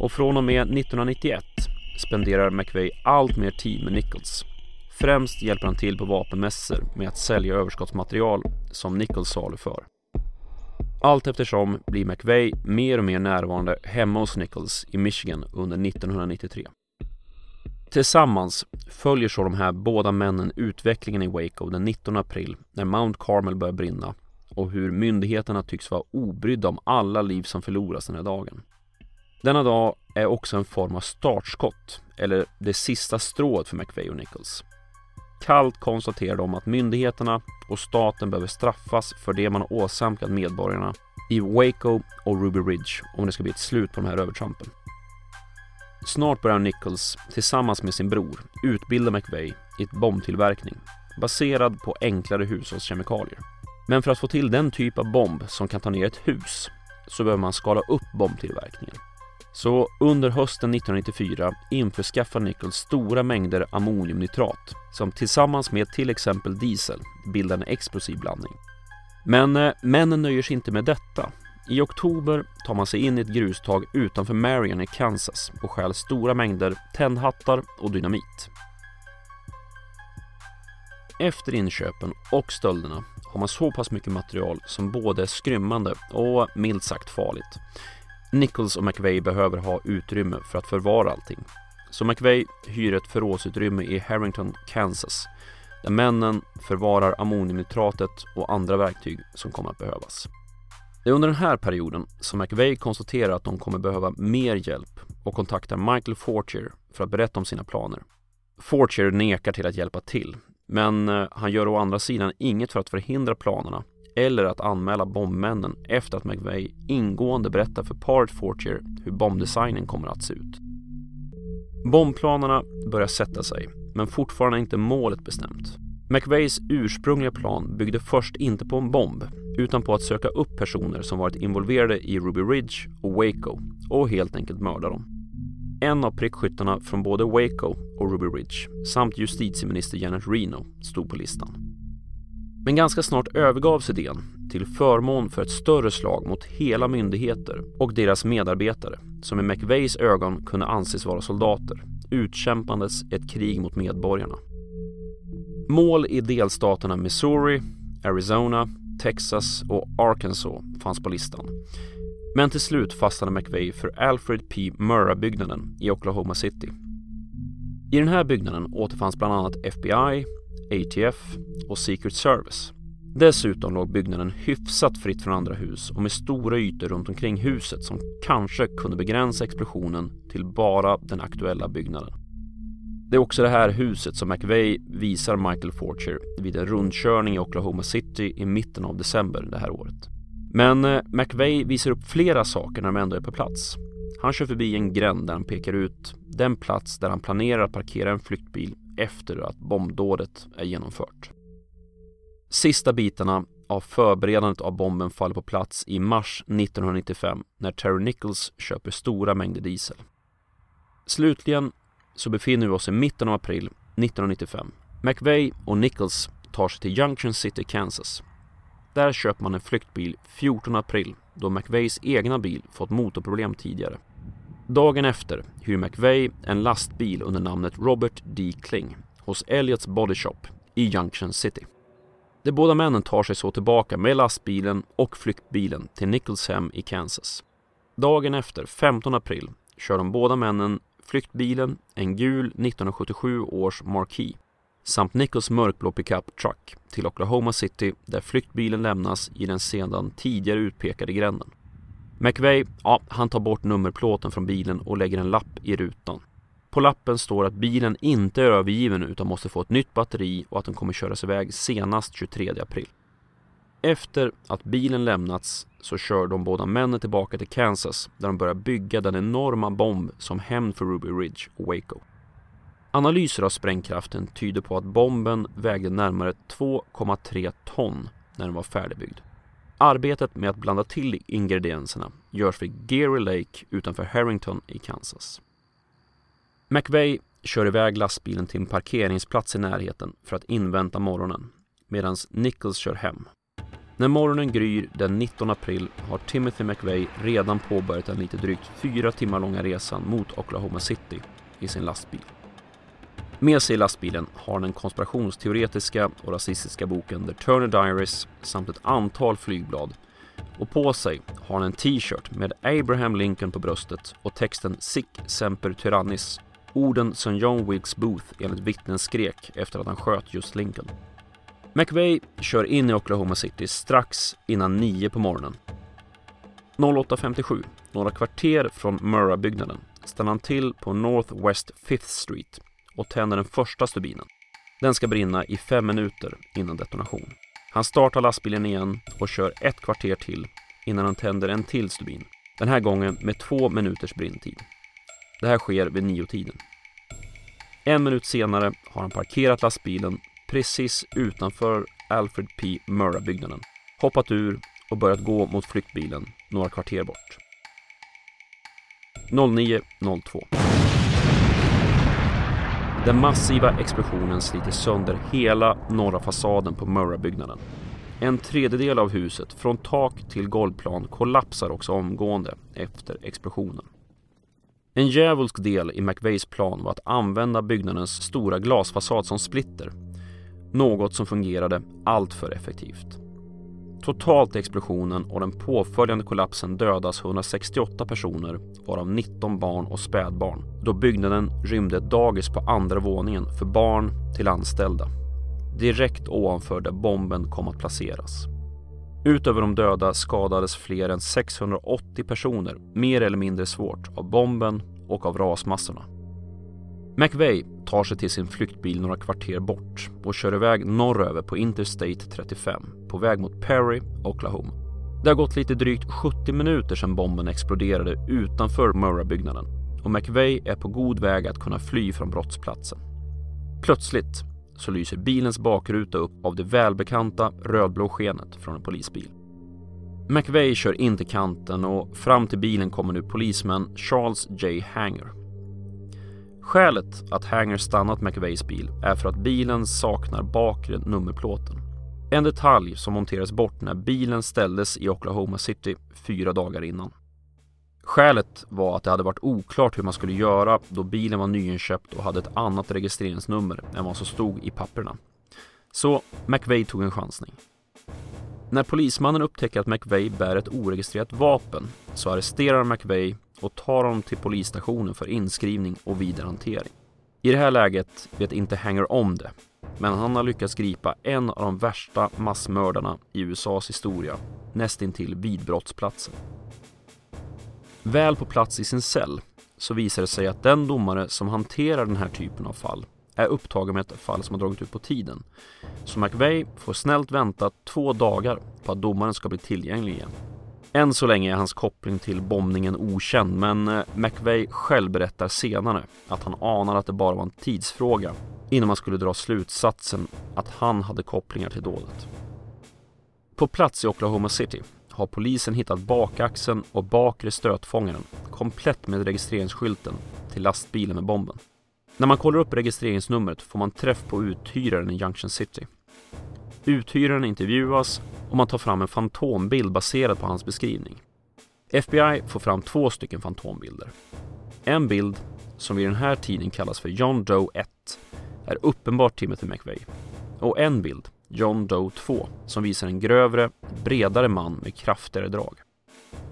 Och från och med 1991 spenderar McVeigh allt mer tid med Nichols. Främst hjälper han till på vapenmässor med att sälja överskottsmaterial som Nichols saluför. Allt eftersom blir McVeigh mer och mer närvarande hemma hos Nichols i Michigan under 1993. Tillsammans följer så de här båda männen utvecklingen i Waco den 19 april när Mount Carmel börjar brinna och hur myndigheterna tycks vara obrydda om alla liv som förloras den här dagen. Denna dag är också en form av startskott, eller det sista strået för McVeigh och Nichols. Kallt konstaterar de att myndigheterna och staten behöver straffas för det man åsamkat medborgarna i Waco och Ruby Ridge om det ska bli ett slut på de här övertrampen. Snart börjar Nichols tillsammans med sin bror utbilda McVeigh i ett bombtillverkning baserad på enklare hushållskemikalier. Men för att få till den typ av bomb som kan ta ner ett hus så behöver man skala upp bombtillverkningen. Så under hösten 1994 införskaffar Nichols stora mängder ammoniumnitrat som tillsammans med till exempel diesel bildar en explosiv blandning. Men eh, männen nöjer sig inte med detta i oktober tar man sig in i ett grustag utanför Marion i Kansas och stjäl stora mängder tändhattar och dynamit. Efter inköpen och stölderna har man så pass mycket material som både är skrymmande och milt sagt farligt. Nichols och McVeigh behöver ha utrymme för att förvara allting. Så McVeigh hyr ett förrådsutrymme i Harrington, Kansas där männen förvarar ammoniumnitratet och andra verktyg som kommer att behövas. Det är under den här perioden som McVeigh konstaterar att de kommer behöva mer hjälp och kontaktar Michael Fortier för att berätta om sina planer. Fortier nekar till att hjälpa till, men eh, han gör å andra sidan inget för att förhindra planerna eller att anmäla bombmännen efter att McVeigh ingående berättar för paret Fortier hur bombdesignen kommer att se ut. Bombplanerna börjar sätta sig, men fortfarande är inte målet bestämt. McVeighs ursprungliga plan byggde först inte på en bomb utan på att söka upp personer som varit involverade i Ruby Ridge och Waco och helt enkelt mörda dem. En av prickskyttarna från både Waco och Ruby Ridge samt justitieminister Janet Reno stod på listan. Men ganska snart övergavs idén till förmån för ett större slag mot hela myndigheter och deras medarbetare som i McVeighs ögon kunde anses vara soldater utkämpandes ett krig mot medborgarna. Mål i delstaterna Missouri, Arizona, Texas och Arkansas fanns på listan. Men till slut fastnade McVeigh för Alfred P. Murrah-byggnaden i Oklahoma City. I den här byggnaden återfanns bland annat FBI, ATF och Secret Service. Dessutom låg byggnaden hyfsat fritt från andra hus och med stora ytor runt omkring huset som kanske kunde begränsa explosionen till bara den aktuella byggnaden. Det är också det här huset som McVeigh visar Michael Forcher vid en rundkörning i Oklahoma City i mitten av december det här året. Men eh, McVeigh visar upp flera saker när de ändå är på plats. Han kör förbi en gränd där han pekar ut den plats där han planerar att parkera en flyktbil efter att bombdådet är genomfört. Sista bitarna av förberedandet av bomben faller på plats i mars 1995 när Terry Nichols köper stora mängder diesel. Slutligen så befinner vi oss i mitten av april 1995. McVeigh och Nichols tar sig till Junction City, Kansas. Där köper man en flyktbil 14 april då McVeighs egna bil fått motorproblem tidigare. Dagen efter hyr McVeigh en lastbil under namnet Robert D. Kling hos Elliots Body Shop i Junction City. De båda männen tar sig så tillbaka med lastbilen och flyktbilen till Nichols hem i Kansas. Dagen efter, 15 april, kör de båda männen flyktbilen, en gul 1977 års Marquis samt Nichols mörkblå pickup truck till Oklahoma City där flyktbilen lämnas i den sedan tidigare utpekade gränden. McVeigh, ja, han tar bort nummerplåten från bilen och lägger en lapp i rutan. På lappen står att bilen inte är övergiven utan måste få ett nytt batteri och att den kommer köras iväg senast 23 april. Efter att bilen lämnats så kör de båda männen tillbaka till Kansas där de börjar bygga den enorma bomb som hämnd för Ruby Ridge och Waco. Analyser av sprängkraften tyder på att bomben vägde närmare 2,3 ton när den var färdigbyggd. Arbetet med att blanda till ingredienserna görs vid Geary Lake utanför Harrington i Kansas. McVeigh kör iväg lastbilen till en parkeringsplats i närheten för att invänta morgonen medan Nichols kör hem. När morgonen gryr den 19 april har Timothy McVeigh redan påbörjat den lite drygt fyra timmar långa resan mot Oklahoma City i sin lastbil. Med sig i lastbilen har han den konspirationsteoretiska och rasistiska boken The Turner Diaries samt ett antal flygblad. Och på sig har han en t-shirt med Abraham Lincoln på bröstet och texten Sic Semper Tyrannis. Orden som John Wilkes Booth enligt vittnen skrek efter att han sköt just Lincoln. McVeigh kör in i Oklahoma City strax innan 9 på morgonen. 08.57, några kvarter från Murrah-byggnaden, stannar han till på Northwest 5th Street och tänder den första stubinen. Den ska brinna i fem minuter innan detonation. Han startar lastbilen igen och kör ett kvarter till innan han tänder en till stubin. Den här gången med två minuters brintid. Det här sker vid niotiden. En minut senare har han parkerat lastbilen precis utanför Alfred P. Murrah-byggnaden, hoppat ur och börjat gå mot flyktbilen några kvarter bort. 09.02 den massiva explosionen sliter sönder hela norra fasaden på Murrah-byggnaden. En tredjedel av huset, från tak till golvplan, kollapsar också omgående efter explosionen. En djävulsk del i McVeys plan var att använda byggnadens stora glasfasad som splitter. Något som fungerade alltför effektivt. Totalt i explosionen och den påföljande kollapsen dödas 168 personer, varav 19 barn och spädbarn, då byggnaden rymde ett dagis på andra våningen för barn till anställda. Direkt ovanför där bomben kom att placeras. Utöver de döda skadades fler än 680 personer, mer eller mindre svårt, av bomben och av rasmassorna. McVeigh tar sig till sin flyktbil några kvarter bort och kör iväg norröver på Interstate 35 på väg mot Perry, Oklahoma. Det har gått lite drygt 70 minuter sedan bomben exploderade utanför Murrah-byggnaden och McVeigh är på god väg att kunna fly från brottsplatsen. Plötsligt så lyser bilens bakruta upp av det välbekanta rödblå skenet från en polisbil. McVeigh kör in till kanten och fram till bilen kommer nu polismän Charles J. Hanger. Skälet att Hanger stannat McVeys bil är för att bilen saknar bakre nummerplåten. En detalj som monterades bort när bilen ställdes i Oklahoma City fyra dagar innan. Skälet var att det hade varit oklart hur man skulle göra då bilen var nyinköpt och hade ett annat registreringsnummer än vad som stod i papperna. Så McVeigh tog en chansning. När polismannen upptäcker att McVeigh bär ett oregistrerat vapen så arresterar McVeigh och tar honom till polisstationen för inskrivning och vidarehantering. I det här läget vet inte Hanger om det, men han har lyckats gripa en av de värsta massmördarna i USAs historia, nästintill vid brottsplatsen. Väl på plats i sin cell så visar det sig att den domare som hanterar den här typen av fall är upptagen med ett fall som har dragit ut på tiden. Så McVeigh får snällt vänta två dagar på att domaren ska bli tillgänglig igen. Än så länge är hans koppling till bombningen okänd men eh, McVeigh själv berättar senare att han anar att det bara var en tidsfråga innan man skulle dra slutsatsen att han hade kopplingar till dådet. På plats i Oklahoma City har polisen hittat bakaxeln och bakre stötfångaren komplett med registreringsskylten till lastbilen med bomben. När man kollar upp registreringsnumret får man träff på uthyraren i Junction City. Uthyraren intervjuas och man tar fram en fantombild baserad på hans beskrivning. FBI får fram två stycken fantombilder. En bild, som i den här tiden kallas för John Doe 1, är uppenbart Timothy McVeigh. Och en bild, John Doe 2, som visar en grövre, bredare man med kraftigare drag.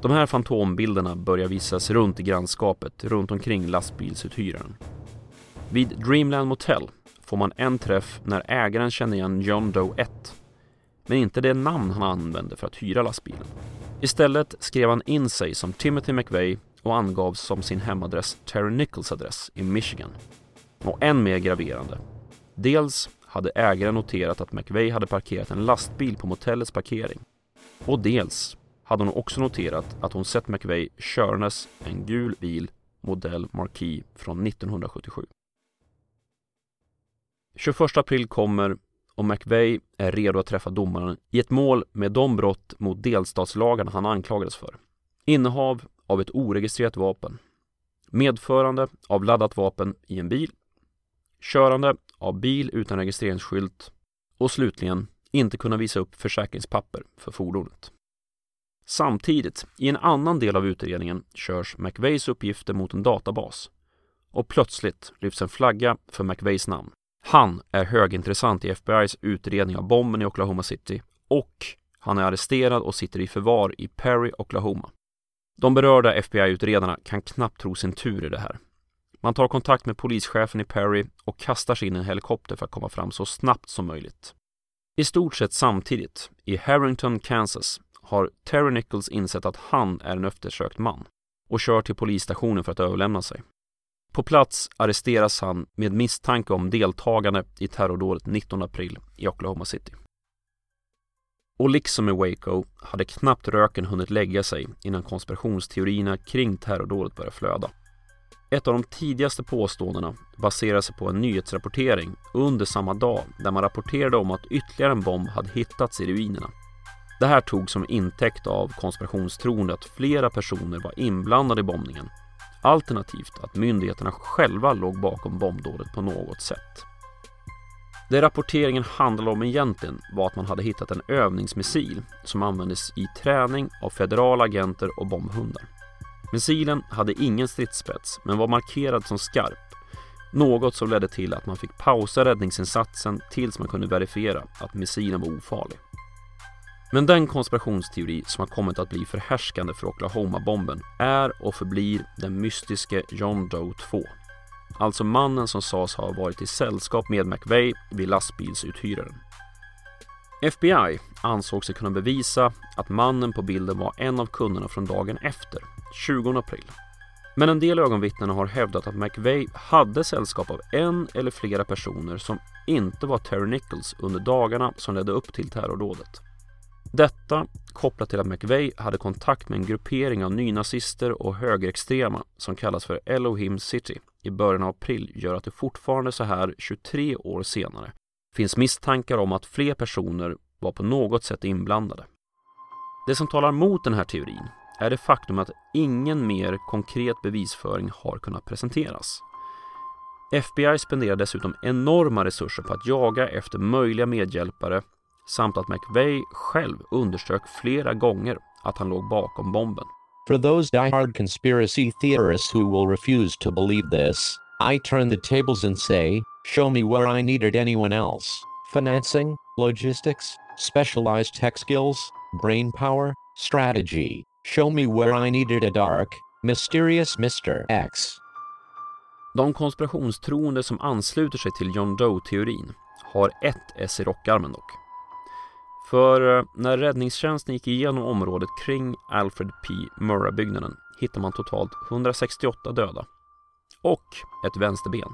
De här fantombilderna börjar visas runt i grannskapet runt omkring lastbilsuthyraren. Vid Dreamland Motel får man en träff när ägaren känner igen John Doe 1 men inte det namn han använde för att hyra lastbilen. Istället skrev han in sig som Timothy McVeigh och angavs som sin hemadress Terry Nichols adress i Michigan. Och än mer graverande. Dels hade ägaren noterat att McVeigh hade parkerat en lastbil på motellets parkering. Och dels hade hon också noterat att hon sett McVeigh körandes en gul bil modell Marquis från 1977. 21 april kommer och McVeigh är redo att träffa domaren i ett mål med de brott mot delstatslagarna han anklagades för. Innehav av ett oregistrerat vapen, medförande av laddat vapen i en bil, körande av bil utan registreringsskylt och slutligen inte kunna visa upp försäkringspapper för fordonet. Samtidigt, i en annan del av utredningen körs McVeighs uppgifter mot en databas och plötsligt lyfts en flagga för McVeighs namn. Han är högintressant i FBI's utredning av bomben i Oklahoma City och han är arresterad och sitter i förvar i Perry, Oklahoma. De berörda FBI-utredarna kan knappt tro sin tur i det här. Man tar kontakt med polischefen i Perry och kastar sig in i en helikopter för att komma fram så snabbt som möjligt. I stort sett samtidigt, i Harrington, Kansas, har Terry Nichols insett att han är en eftersökt man och kör till polisstationen för att överlämna sig. På plats arresteras han med misstanke om deltagande i terrordådet 19 april i Oklahoma City. Och liksom i Waco hade knappt röken hunnit lägga sig innan konspirationsteorierna kring terrordådet började flöda. Ett av de tidigaste påståendena baserar sig på en nyhetsrapportering under samma dag där man rapporterade om att ytterligare en bomb hade hittats i ruinerna. Det här togs som intäkt av konspirationstroende att flera personer var inblandade i bombningen Alternativt att myndigheterna själva låg bakom bombdådet på något sätt. Det rapporteringen handlade om egentligen var att man hade hittat en övningsmissil som användes i träning av federala agenter och bombhundar. Missilen hade ingen stridsspets men var markerad som skarp. Något som ledde till att man fick pausa räddningsinsatsen tills man kunde verifiera att missilen var ofarlig. Men den konspirationsteori som har kommit att bli förhärskande för Oklahoma-bomben är och förblir den mystiske John Doe 2. Alltså mannen som sades ha varit i sällskap med McVeigh vid lastbilsuthyraren. FBI ansåg sig kunna bevisa att mannen på bilden var en av kunderna från dagen efter, 20 april. Men en del ögonvittnen har hävdat att McVeigh hade sällskap av en eller flera personer som inte var Terry Nichols under dagarna som ledde upp till terrordådet. Detta kopplat till att McVeigh hade kontakt med en gruppering av nynazister och högerextrema som kallas för Elohim City i början av april gör att det fortfarande så här 23 år senare finns misstankar om att fler personer var på något sätt inblandade. Det som talar mot den här teorin är det faktum att ingen mer konkret bevisföring har kunnat presenteras. FBI spenderar dessutom enorma resurser på att jaga efter möjliga medhjälpare samt att McVeigh själv underströk flera gånger att han låg bakom bomben. For those die-hard conspiracy theorists who will refuse to believe this, I turn the tables and say, show me where I needed anyone else. Financing, logistics, specialized tech skills, brain power, strategy. Show me where I needed a dark, mysterious Mr. X. De konspirationstroende som ansluter sig till John Doe-teorin har ett S i rockarmen dock. För eh, när räddningstjänsten gick igenom området kring Alfred P. Murrah-byggnaden hittade man totalt 168 döda och ett vänsterben.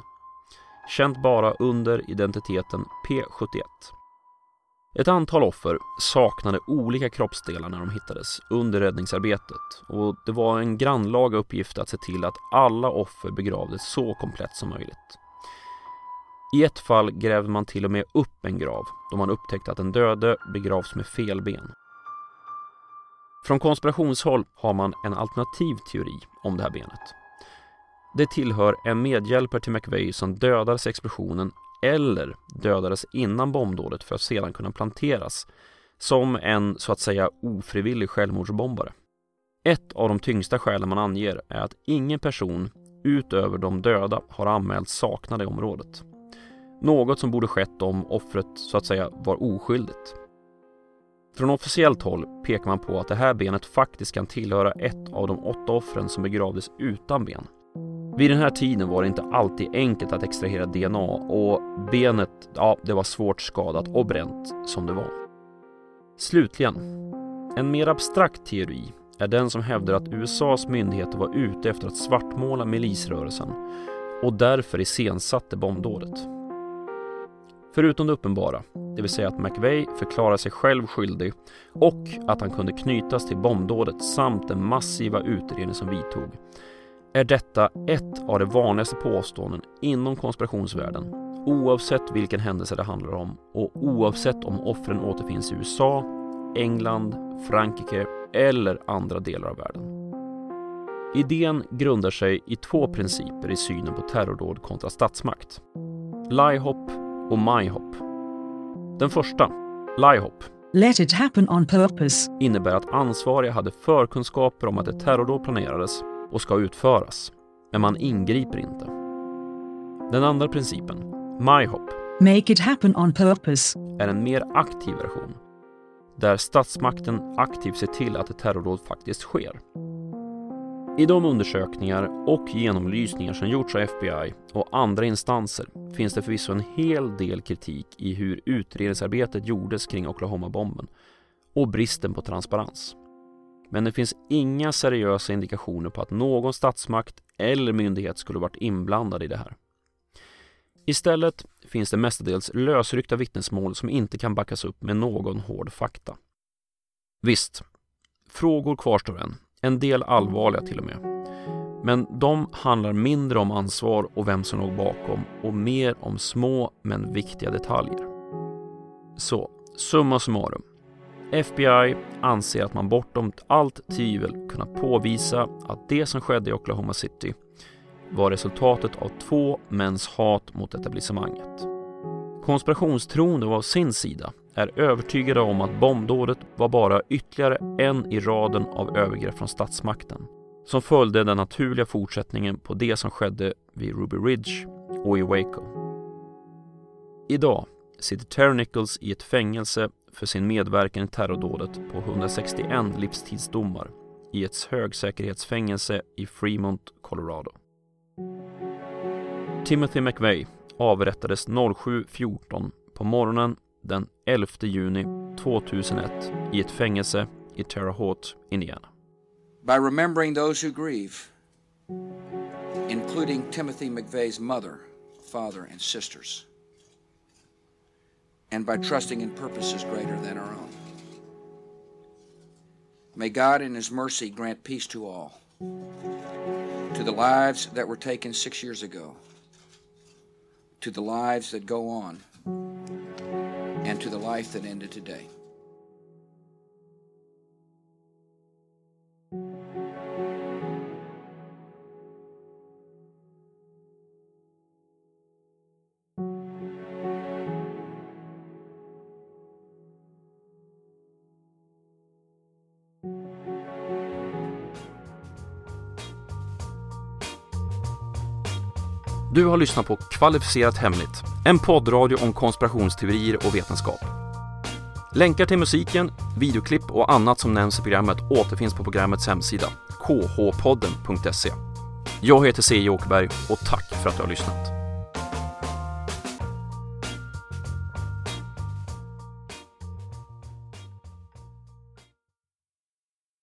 Känt bara under identiteten P71. Ett antal offer saknade olika kroppsdelar när de hittades under räddningsarbetet och det var en grannlaga uppgift att se till att alla offer begravdes så komplett som möjligt. I ett fall grävde man till och med upp en grav då man upptäckte att den döde begravs med fel ben. Från konspirationshåll har man en alternativ teori om det här benet. Det tillhör en medhjälpare till McVeigh som dödades i explosionen eller dödades innan bombdådet för att sedan kunna planteras som en så att säga ofrivillig självmordsbombare. Ett av de tyngsta skälen man anger är att ingen person utöver de döda har anmälts saknade i området. Något som borde skett om offret så att säga var oskyldigt. Från officiellt håll pekar man på att det här benet faktiskt kan tillhöra ett av de åtta offren som begravdes utan ben. Vid den här tiden var det inte alltid enkelt att extrahera DNA och benet, ja, det var svårt skadat och bränt som det var. Slutligen, en mer abstrakt teori är den som hävdar att USAs myndigheter var ute efter att svartmåla milisrörelsen och därför iscensatte bombdådet. Förutom det uppenbara, det vill säga att McVeigh förklarar sig själv skyldig och att han kunde knytas till bombdådet samt den massiva utredning som vidtog, är detta ett av de vanligaste påståenden inom konspirationsvärlden oavsett vilken händelse det handlar om och oavsett om offren återfinns i USA, England, Frankrike eller andra delar av världen. Idén grundar sig i två principer i synen på terrordåd kontra statsmakt. Liehop och MyHop. Den första, Liehop, Let it happen on purpose. innebär att ansvariga hade förkunskaper om att ett terrordåd planerades och ska utföras, men man ingriper inte. Den andra principen, MyHop, Make it happen on purpose. är en mer aktiv version där statsmakten aktivt ser till att ett terrordåd faktiskt sker. I de undersökningar och genomlysningar som gjorts av FBI och andra instanser finns det förvisso en hel del kritik i hur utredningsarbetet gjordes kring Oklahoma-bomben och bristen på transparens. Men det finns inga seriösa indikationer på att någon statsmakt eller myndighet skulle varit inblandad i det här. Istället finns det mestadels lösryckta vittnesmål som inte kan backas upp med någon hård fakta. Visst, frågor kvarstår än, en del allvarliga till och med. Men de handlar mindre om ansvar och vem som låg bakom och mer om små men viktiga detaljer. Så, summa summarum. FBI anser att man bortom allt tvivel kunnat påvisa att det som skedde i Oklahoma City var resultatet av två mäns hat mot etablissemanget. Konspirationstroende å sin sida är övertygade om att bombdådet var bara ytterligare en i raden av övergrepp från statsmakten som följde den naturliga fortsättningen på det som skedde vid Ruby Ridge och i Waco. Idag sitter Terry Nichols i ett fängelse för sin medverkan i terrordådet på 161 livstidsdomar i ett högsäkerhetsfängelse i Fremont, Colorado. Timothy McVeigh avrättades 07.14 på morgonen den 11 juni 2001 i ett fängelse i Terre Haute, Indiana. By remembering those who grieve, including Timothy McVeigh's mother, father, and sisters, and by trusting in purposes greater than our own. May God in His mercy grant peace to all, to the lives that were taken six years ago, to the lives that go on, and to the life that ended today. Du har lyssnat på Kvalificerat Hemligt, en poddradio om konspirationsteorier och vetenskap. Länkar till musiken, videoklipp och annat som nämns i programmet återfinns på programmets hemsida, khpodden.se. Jag heter C. Åkerberg och tack för att du har lyssnat.